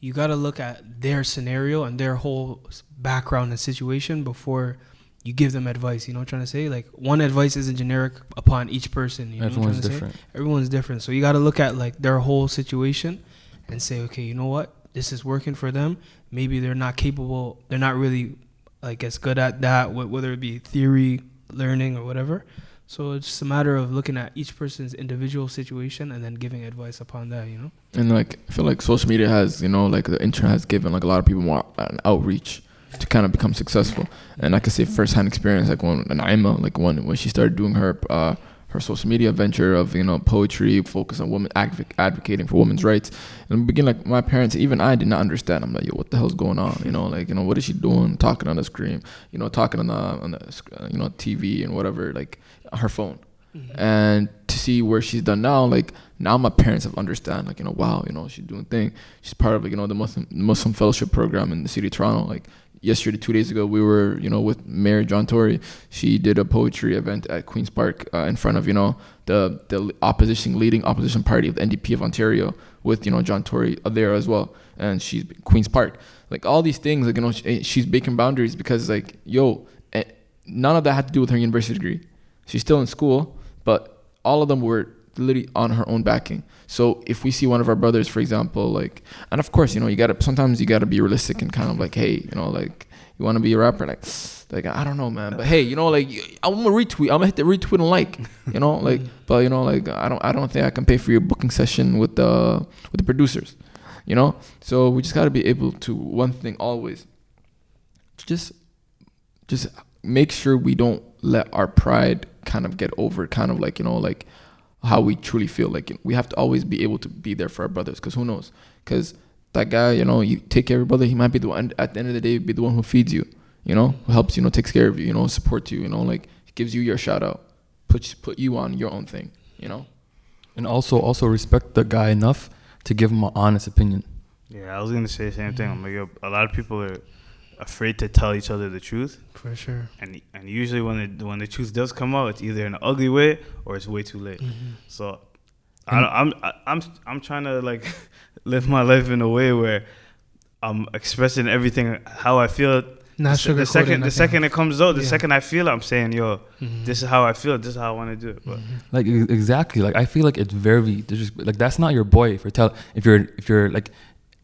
you got to look at their scenario and their whole background and situation before you give them advice. You know what I'm trying to say? Like one advice isn't generic upon each person. You know what I'm everyone's trying to say? different Everyone's different. So you got to look at like their whole situation and say, okay, you know what? This is working for them. Maybe they're not capable. They're not really like as good at that, whether it be theory, learning, or whatever. So it's just a matter of looking at each person's individual situation and then giving advice upon that. You know. And like I feel like social media has, you know, like the internet has given like a lot of people more an outreach to kind of become successful. And I can say firsthand experience, like when Naima, like when when she started doing her uh, her social media venture of you know poetry, focus on women advoc- advocating for women's rights. and begin like my parents, even I did not understand. I'm like, yo, what the hell's going on? You know, like you know, what is she doing? Talking on the screen, you know, talking on the on the uh, you know TV and whatever, like her phone. and to see where she's done now, like now my parents have understand, like you know, wow, you know, she's doing thing. She's part of like you know the Muslim Muslim fellowship program in the city of Toronto. Like yesterday, two days ago, we were you know with Mayor John Tory. She did a poetry event at Queens Park uh, in front of you know the the opposition leading opposition party of the NDP of Ontario with you know John Tory there as well, and she's Queens Park. Like all these things, like you know, she's breaking boundaries because like yo, eh, none of that had to do with her university degree. She's still in school, but all of them were literally on her own backing. So if we see one of our brothers, for example, like, and of course, you know, you gotta sometimes you gotta be realistic and kind of like, hey, you know, like you want to be a rapper, like, like I don't know, man, but hey, you know, like I'm gonna retweet, I'm gonna hit the retweet and like, you know, like, but you know, like I don't, I don't think I can pay for your booking session with the with the producers, you know. So we just gotta be able to one thing always, just, just make sure we don't let our pride kind of get over, kind of like you know, like how we truly feel. Like we have to always be able to be there for our brothers, because who knows? Because that guy, you know, you take care of your brother, he might be the one at the end of the day, be the one who feeds you, you know, who helps you, know, takes care of you, you know, supports you, you know, like gives you your shout out, puts put you on your own thing, you know. And also, also respect the guy enough to give him an honest opinion. Yeah, I was gonna say the same thing. I'm like, a lot of people are afraid to tell each other the truth, For sure. and and usually when the when the truth does come out, it's either in an ugly way or it's way too late. So I don't, I'm I- I'm I'm trying to like live my life in a way where I'm expressing everything how I feel. Not the, se- the sugarcoating second the second it comes out, the Yeah. second I feel it, I'm saying, yo, Mhm. this is how I feel. This is how I want to do it. But Like e- exactly. Like I feel like it's very disres- like that's not your boy. If you're tell if you're if you're like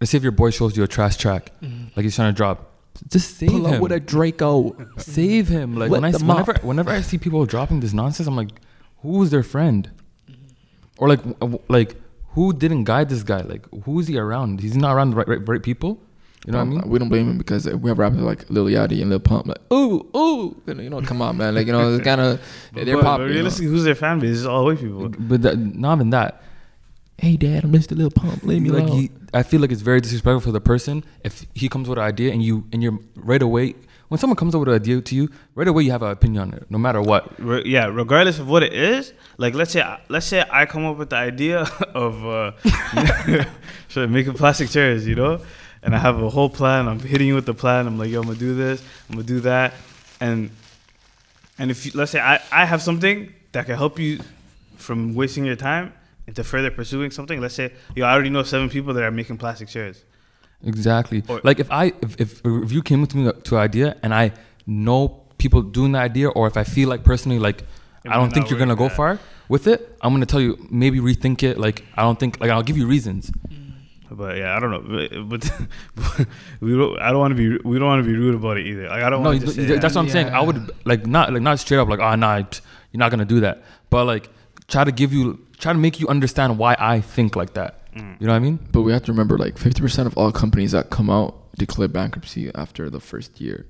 let's say if your boy shows you a trash track, Mhm. like he's trying to drop, just save Pull him. up with a Draco. save him. Like Wet when I the s- mop. whenever whenever I see people dropping this nonsense, I'm like, who's their friend? Or like w- w- like who didn't guide this guy? Like who's he around? He's not around the right, right, right people. You know what I um, mean? We don't blame him because we have rappers like Lil Yachty and Lil Pump, like ooh ooh, you know, come on, man, like you know, it's kind of they're but, popping. but you know. realistically, who's their fan base? It's all white people. But that, not even that. Hey, Dad, I'm Mr. little Pump. Leave me like alone. he, I feel like it's very disrespectful for the person if he comes with an idea and you and you're right away when someone comes up with an idea to you right away you have an opinion on it no matter what. Re- yeah, regardless of what it is, like let's say let's say I come up with the idea of uh, should making plastic chairs, you know, and I have a whole plan. I'm hitting you with the plan. I'm like, yo, I'm gonna do this. I'm gonna do that, and and if you, let's say I I have something that can help you from wasting your time into further pursuing something. Let's say yo, I already know seven people that are making plastic chairs. Exactly. Or- like if I if, if if you came to me to an idea and I know people doing the idea or if I feel like personally like I don't think you're gonna go yeah. far with it, I'm gonna tell you maybe rethink it. Like I don't think like I'll give you reasons. Mm. But yeah, I don't know. But, but we don't. I don't want to be. We don't want to be rude about it either. Like I don't No, want to th- say th- that's what I'm saying. I would like not like not straight up like oh nah you're not gonna do that, but like try to give you try to make you understand why I think like that. Mm. You know what I mean? But we have to remember, like, 50% of all companies that come out declare bankruptcy after the first year.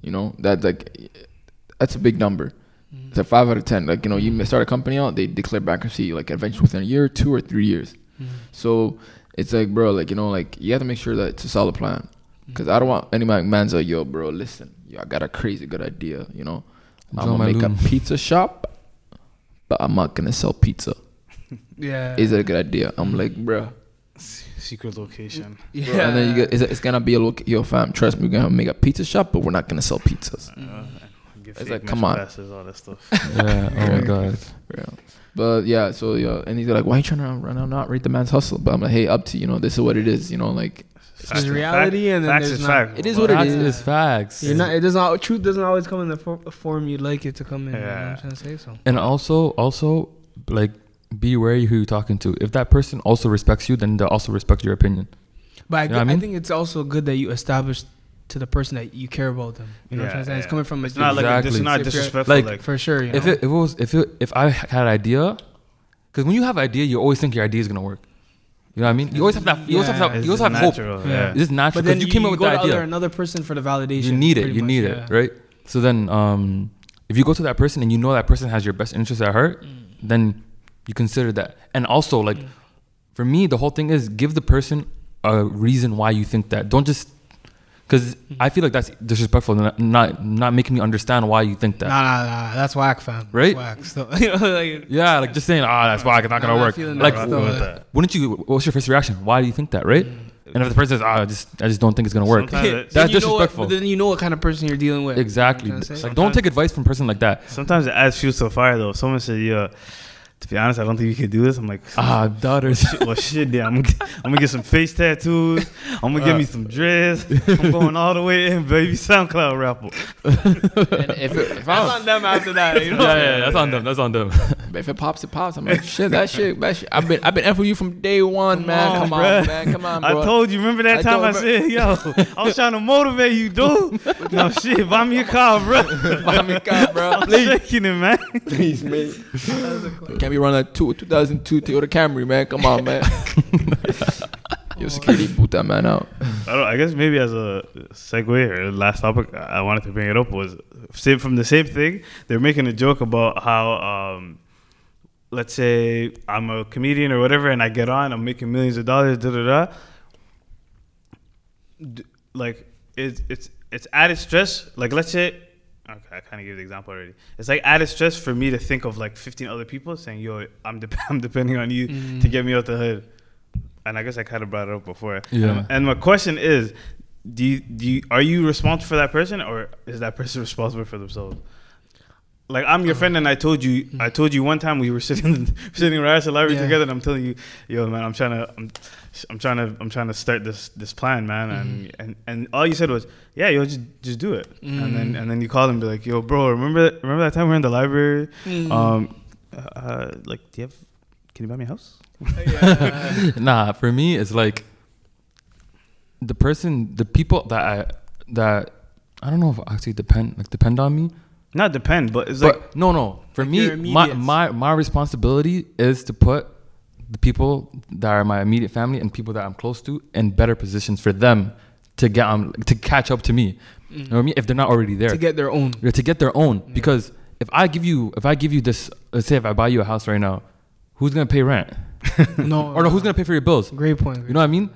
You know, that like, that's a big number. Mm. It's like five out of ten. Like, you know, you start a company out, they declare bankruptcy like eventually within a year, two or three years. Mm. So it's like, bro, like, you know, like you have to make sure that it's a solid plan. Mm. Cause I don't want any man- man's like, yo, bro, listen, yo, I got a crazy good idea. You know, I'm gonna make Malone. a pizza shop, but I'm not gonna sell pizza. Yeah. Is it a good idea? I'm like, bro. secret location. Yeah. Bro, And then you get, it's, it's gonna be a look, yo, fam, trust me, we're gonna make a pizza shop, but we're not gonna sell pizzas. Uh, It's like, come on. passes, all that stuff. Yeah. Oh my god. Yeah. But yeah, so yeah, and he's like, why you trying to run out, not rate the man's hustle? But I'm like, hey, up to you know, this is what it is, you know, like There's reality and then facts there's is not- fact. It is what it facts is. is facts. You're not. It doesn't. al- Truth doesn't always come in the for, form you'd like it to come in. You know what Yeah. I'm trying to say so. And also, also, like, be wary who you're talking to. If that person also respects you, then they'll also respect your opinion. But I, You know what I I mean? think it's also good that you establish to the person that you care about them. You know what I'm trying to say? It's coming from a It's not like Exactly. it's not disrespectful. Like- Like, for sure. You know? If it, if it was, if it, if I had an idea, because when you have an idea, you always think your idea is gonna work. You know what I mean? You always have that. You always have Yeah. that. it's You always have hope. natural, Yeah. Yeah. It's just natural but then you, you, came you up with go the to idea. other, another person for the validation. you need it. You much, need yeah. it, right? So then, um, if you go to that person and you know that person has your best interest at heart, then you consider that. And also, like, for me, the whole thing is give the person a reason why you think that. Don't just, because I feel like that's disrespectful, and not, not not making me understand why you think that. Nah, nah, nah. That's whack, fam. That's Right? whack. So, you know, like, Yeah, like just saying, ah, that's why it's not gonna not work. feeling Like, that I'm though. cool with that. wouldn't you? What's your first reaction? Why do you think that, right? And if the person says, ah, I just I just don't think it's gonna work. Sometimes it- That's you know what- disrespectful. then you know what kind of person you're dealing with. Exactly. You know Like, don't take advice from a person like that. Sometimes it adds fuel to the fire though. Someone says, "Yeah, to be honest, I don't think you can do this," I'm like, Ah, daughters. shit, well, shit, yeah, I'm, gonna- I'm gonna get some face tattoos. I'm gonna give me some dreads. I'm going all the way in, baby. SoundCloud rapper. And if it, if, I That's on them after that. You yeah, know? yeah, that's on them. That's on them. if it pops, it pops. I'm like, shit, that shit, that shit. I've been, I've been F with you from day one, Come man. on, come bruh. on, man. Come on, bro. I told you. Remember that I time I, said, "Yo, I was trying to motivate you, dude." no shit, buy me a car, bro. Buy me a car, bro. I'm Please, shaking it, man. please, man. Can't be running a two, 2002 Toyota Camry, man. Come on, man. Yo, security, boot that man out. I, don't, I guess maybe as a segue or last topic I wanted to bring it up was same from the same thing. They're making a joke about how, um, let's say I'm a comedian or whatever, and I get on, I'm making millions of dollars, da da da. D- Like it's it's it's added stress. Like let's say. Okay, I kind of gave the example already. It's like added stress for me to think of like 15 other people saying, "Yo, I'm dep I'm depending on you to mm. get me out the hood." And I guess I kind of brought it up before. Yeah. And, and my question is, do you, do you, are you responsible for that person, or is that person responsible for themselves? Like I'm your oh. friend, and I told you, I told you one time we were sitting sitting right at the library Yeah. together, and I'm telling you, yo, man, I'm trying to, I'm, I'm trying to, I'm trying to start this this plan, man, and and and all you said was, yeah, yo, just just do it, and then and then you called and be like, yo, bro, remember remember that time we were in the library, Mm. um, uh, like, do you have, can you buy me a house? Yeah. nah, for me, it's like the person, the people that I that I don't know if actually depend like depend on me. Not depend, but it's But like no, no. For Like me, my, my my responsibility is to put the people that are my immediate family and people that I'm close to in better positions for them to get um to catch up to me. You know what I mean? If they're not already there, to get their own. Yeah, to get their own. Because if I give you if I give you this, let's say if I buy you a house right now, who's gonna pay rent? No. Or no, who's gonna pay for your bills? Great point. You know what I mean?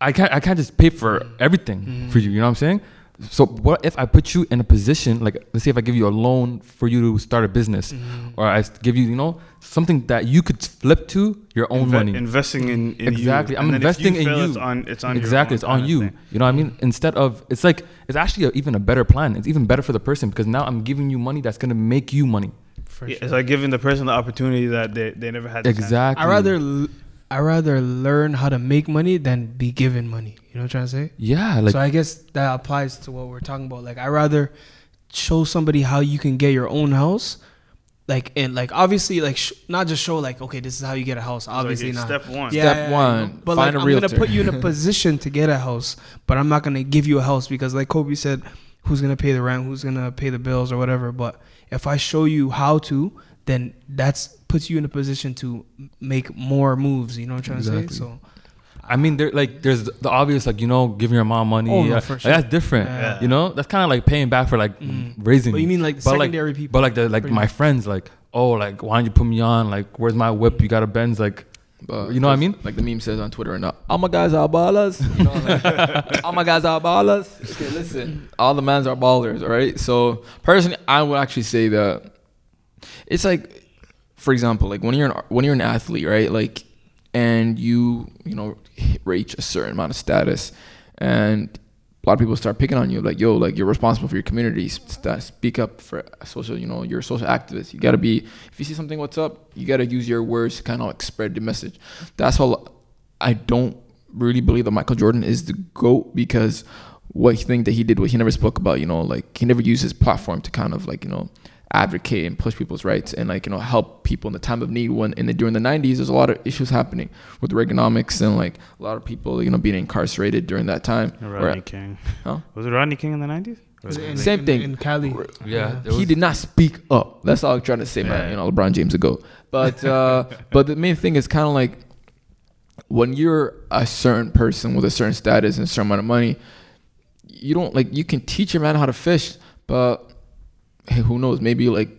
I can't I can't just pay for everything for you. You know what I'm saying? So what if I put you in a position like let's say if I give you a loan for you to start a business, mm-hmm. or I give you you know something that you could flip to your own inve- money. investing in, in Exactly. You. I'm And then if investing in fail, you. It's on, it's on your exactly, own it's on you. thing. You know what I mean? Instead of it's like it's actually a, even a better plan. It's even better for the person because now I'm giving you money that's gonna make you money. For Yeah, sure. It's like giving the person the opportunity that they, they never had. Exactly. I rather l- I rather learn how to make money than be given money. You know what I'm trying to say? Yeah, like so I guess that applies to what we're talking about. Like I rather show somebody how you can get your own house, like and like obviously like sh- not just show like okay this is how you get a house. It's like Obviously not. Step one. Yeah, Step yeah, yeah, one, I know. But find like a I'm gonna put you in a position to get a house, but I'm not gonna give you a house because like Kobe said, who's gonna pay the rent, who's gonna pay the bills or whatever. But if I show you how to, then that's puts you in a position to make more moves. You know what I'm trying to say? So I mean, there like there's the obvious like you know giving your mom money. Oh, no, for like, sure. that's different. Yeah. You know, that's kind of like paying back for like Mhm. raising. But you mean like the But, like- secondary people? But like the like my much. friends, like oh like why don't you put me on? Like where's my whip? You got a Benz? Like But You know what I mean? Like the meme says on Twitter right now, all my guys are ballers. You know, like, all my guys are ballers. Okay, listen, all the mans are ballers. All right. So personally, I would actually say that it's like, for example, like when you're an, when you're an athlete, right? Like, and you you know reach a certain amount of status, and a lot of people start picking on you, like yo, like you're responsible for your community. Speak up for social, you know, you're a social activist. You gotta be. If you see something, what's up? You gotta use your words to kind of like spread the message. That's all. I don't really believe that Michael Jordan is the goat because what he think that he did, what he never spoke about, you know, like he never used his platform to kind of like you know advocate and push people's rights and like you know help people in the time of need when in the during the 90s there's a lot of issues happening with Reaganomics and like a lot of people you know being incarcerated during that time Rodney Where- King. Huh? Was it Rodney King in the nineties? In- Same in- thing. in Cali. yeah, he did not speak up. That's all I'm trying to say, man. You know, LeBron James ago. But uh, but the main thing is kind of like when you're a certain person with a certain status and a certain amount of money, you don't like you can teach a man how to fish, but hey, who knows? Maybe like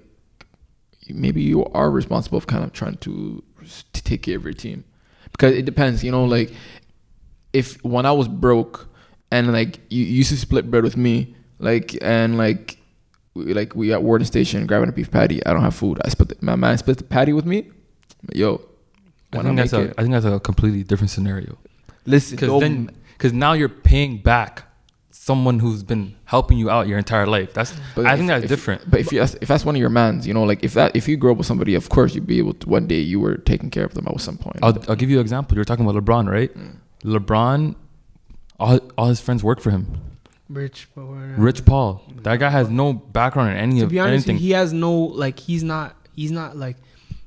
maybe you are responsible of kind of trying to, to take care of your team because it depends. You know, like if when I was broke and like you, you used to split bread with me, like and like we, like we at Warden Station grabbing a beef patty. I don't have food. I split the, my man split the patty with me. Yo, I think I that's a, it- I think that's a completely different scenario. listen, Because then, because now you're paying back someone who's been helping you out your entire life. That's But I if- think that's if- different. But if you if that's one of your mans, you know, like if that if you grow up with somebody, of course you'd be able to. One day you were taking care of them at some point. I'll, I'll give you an example. You're talking about LeBron, right? Mm. LeBron, all, all his friends work for him. Rich, Paul. Rich Paul, that guy has no background in any To of be honest, anything. he has no like. He's not. He's not like.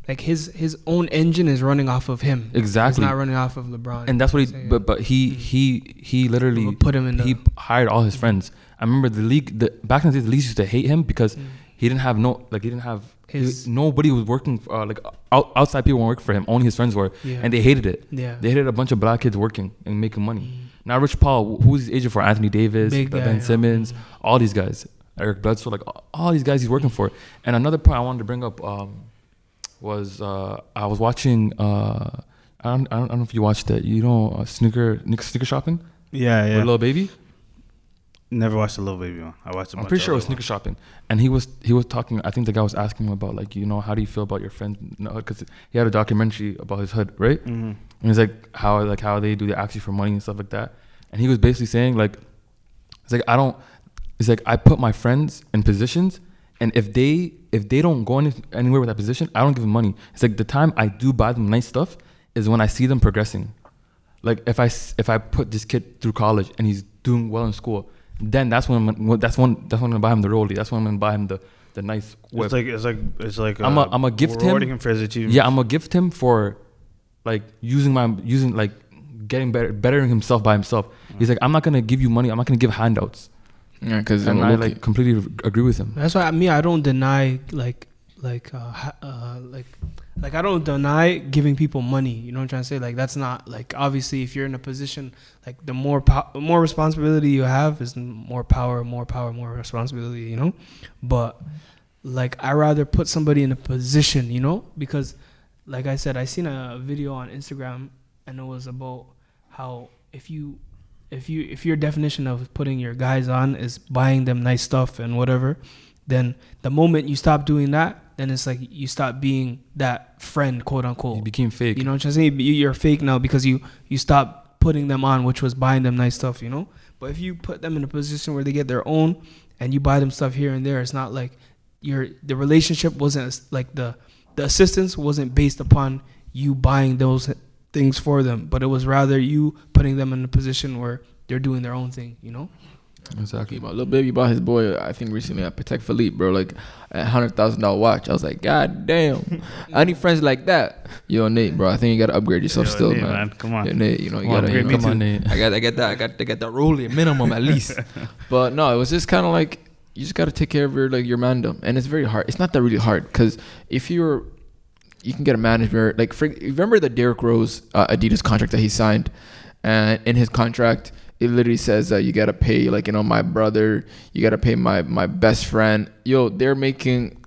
Like his his own engine is running off of him. Exactly. It's not running off of LeBron. and that's what he. Saying. But but he he he literally We'll put him in the. he hired all his friends. I remember the league. The back in the day, the league used to hate him because Mm. he didn't have no like he didn't have His- he- nobody was working uh, like out, outside people weren't working for him. Only his friends were, yeah. and they hated it. yeah. They hated a bunch of black kids working and making money. Mm. Now Rich Paul, who's his agent for? Anthony Davis, Big Ben guy, yeah. Simmons, all these guys, Eric Bledsoe, like all- all these guys he's working for. And another point I wanted to bring up um, was uh, I was watching. Uh, I don't, I don't I don't know if you watched it. You know, uh, sneaker Nick sneaker shopping Yeah, with yeah. Little Baby. Never watched the Little Baby one. I watched. I'm pretty sure it was sneaker shopping, and he was he was talking. I think the guy was asking him about like you know how do you feel about your friends because he had a documentary about his hood, right? ones. Mhm. And he's like how like how they do the you for money and stuff like that. And he was basically saying like it's like I don't it's like I put my friends in positions and if they if they don't go any, anywhere with that position, I don't give them money. It's like the time I do buy them nice stuff is when I see them progressing. Like if I if I put this kid through college and he's doing well in school, then that's when I'm, that's when that's when I'm gonna buy him the rollie. That's when I'm gonna buy him the the nice whip. It's like it's like it's like I'm a- I'm a gift him- him for his achievements. Yeah, I'm gonna gift him for like using my using like getting better bettering himself by himself. Mm. He's like, I'm not gonna give you money. I'm not gonna give handouts. Yeah, because And I like completely agree with him. That's why I mean I don't deny like like uh, uh like like I don't deny giving people money. You know what I'm trying to say? Like that's not like obviously if you're in a position like the more po- more responsibility you have is more power, more power, more responsibility. You know, but like I rather put somebody in a position. You know, because like I said, I seen a video on Instagram and it was about how if you if you if your definition of putting your guys on is buying them nice stuff and whatever, then the moment you stop doing that, then it's like you stop being that friend, quote unquote. unquote. became fake. You know what I'm saying? You- You're fake now because you you stop putting them on, which was buying them nice stuff. You know. But if you put them in a position where they get their own, and you buy them stuff here and there, it's not like your the relationship wasn't like the the assistance wasn't based upon you buying those things for them, but it was rather you putting them in a position where they're doing their own thing. You know. exactly. My little baby bought his boy, I think recently at Patek Philippe, bro, like a hundred thousand dollar watch. I was like, God damn, I need friends like that. Yo, Nate, bro, I think you gotta upgrade yourself Yo, still, Nate, man. Come on. Yeah, Nate, you know, you Come on, gotta, you upgrade know, me Come on, Nate. I got, I get that, I got to get that rolling minimum at least. But no, it was just kind of like you just gotta take care of your like your mandom, and it's very hard. It's not that really hard because if you're, you can get a manager. Like, for, remember the Derrick Rose uh, Adidas contract that he signed, and in his contract it literally says that you gotta pay like you know my brother, you gotta pay my my best friend. Yo, they're making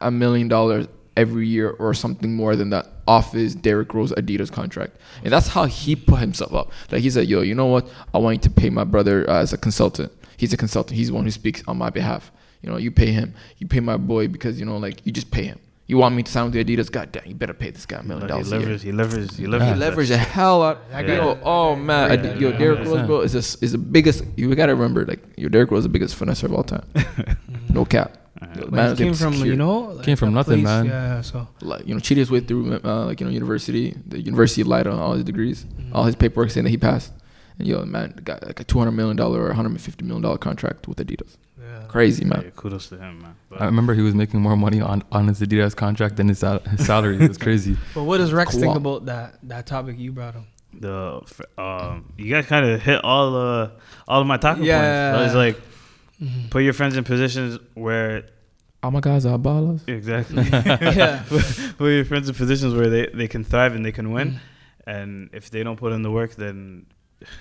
a million dollars every year or something more than that off his Derrick Rose Adidas contract. And that's how he put himself up. Like he said, yo, you know what? I want you to pay my brother uh, as a consultant. He's a consultant. He's the one who speaks on my behalf. You know, you pay him. You pay my boy because, you know, like you just pay him. You want me to sign with the Adidas? God damn, you better pay this guy a million He dollars a year. leveraged. He leveraged. He He leveraged. leveraged the hell out. That guy- Yo, oh man, Yeah, Adi- yo, yeah, Derrick yeah. Rose, bro, is this is the biggest. You gotta remember, like, your Derrick Rose is the biggest finesser of all time. No cap. Yo, the But man came from secure- you know like Came from a nothing, man. Yeah, so like you know cheated his way through uh, like you know university. The university lied on all his degrees, mm-hmm. all his paperwork saying that he passed. And yo, man, got like a two hundred million dollar or one hundred and fifty million dollar contract with Adidas. yeah. Crazy, man. yeah, man. kudos to him, man. But I remember he was making more money on, on his Adidas contract than his, sal- his salary. It was crazy. But what does Rex think about that that topic you brought up? the um, you guys kind of hit all the all of my talking Yeah. points. So it's like Mhm. put your friends in positions where All my guys are ballers. exactly yeah. put your friends in positions where they, they can thrive and they can win. Mhm. And if they don't put in the work, then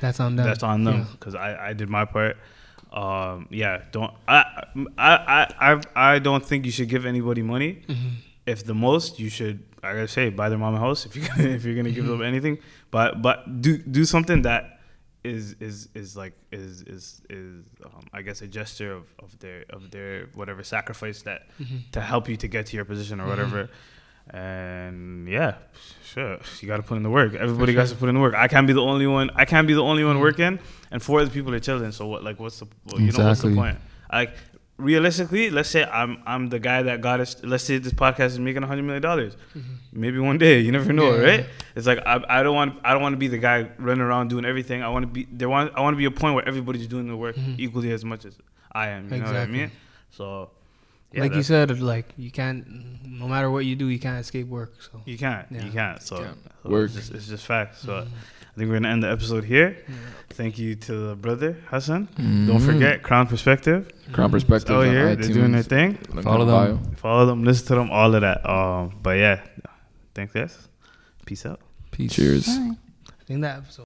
That's on them. that's on them Yeah. because I, I did my part. Um, yeah, don't I, I I I I don't think you should give anybody money. Mhm. If the most, you should I gotta say buy their mom a house if you if you're gonna give them anything. But but do do something that is is is like is is is um, I guess a gesture of, of their of their whatever sacrifice that Mhm. to help you to get to your position or whatever. And yeah, sure, you got to put in the work. Everybody got to put in the work. I can't be the only one. I can't be the only one Mhm. working, and four other people are chilling. So what? Like, what's the? Well, you know, what's the point? Like, realistically, let's say I'm I'm the guy that got us. Let's say this podcast is making a hundred million dollars. Mhm. Maybe one day, you never know, Yeah. right? It's like I, I don't want I don't want to be the guy running around doing everything. I want to be there. Want I want to be a point where everybody's doing the work Mhm. equally as much as I am. You know what I mean? So, yeah, like you said, like you can't. No matter what you do, you can't escape work. So. you can't, Yeah. you can't. So, Can't. so Work. It's, just, it's just facts. So Mhm. I think we're gonna end the episode here. Yeah. Thank you to the brother Hassan. Mhm. Don't forget Crown Perspective. Crown Perspective. Oh yeah, they're doing their thing. Link Follow them. bio. Follow them, listen to them, all of that. Um, but yeah, thanks guys. Peace out. Peace. Cheers. I think that episode.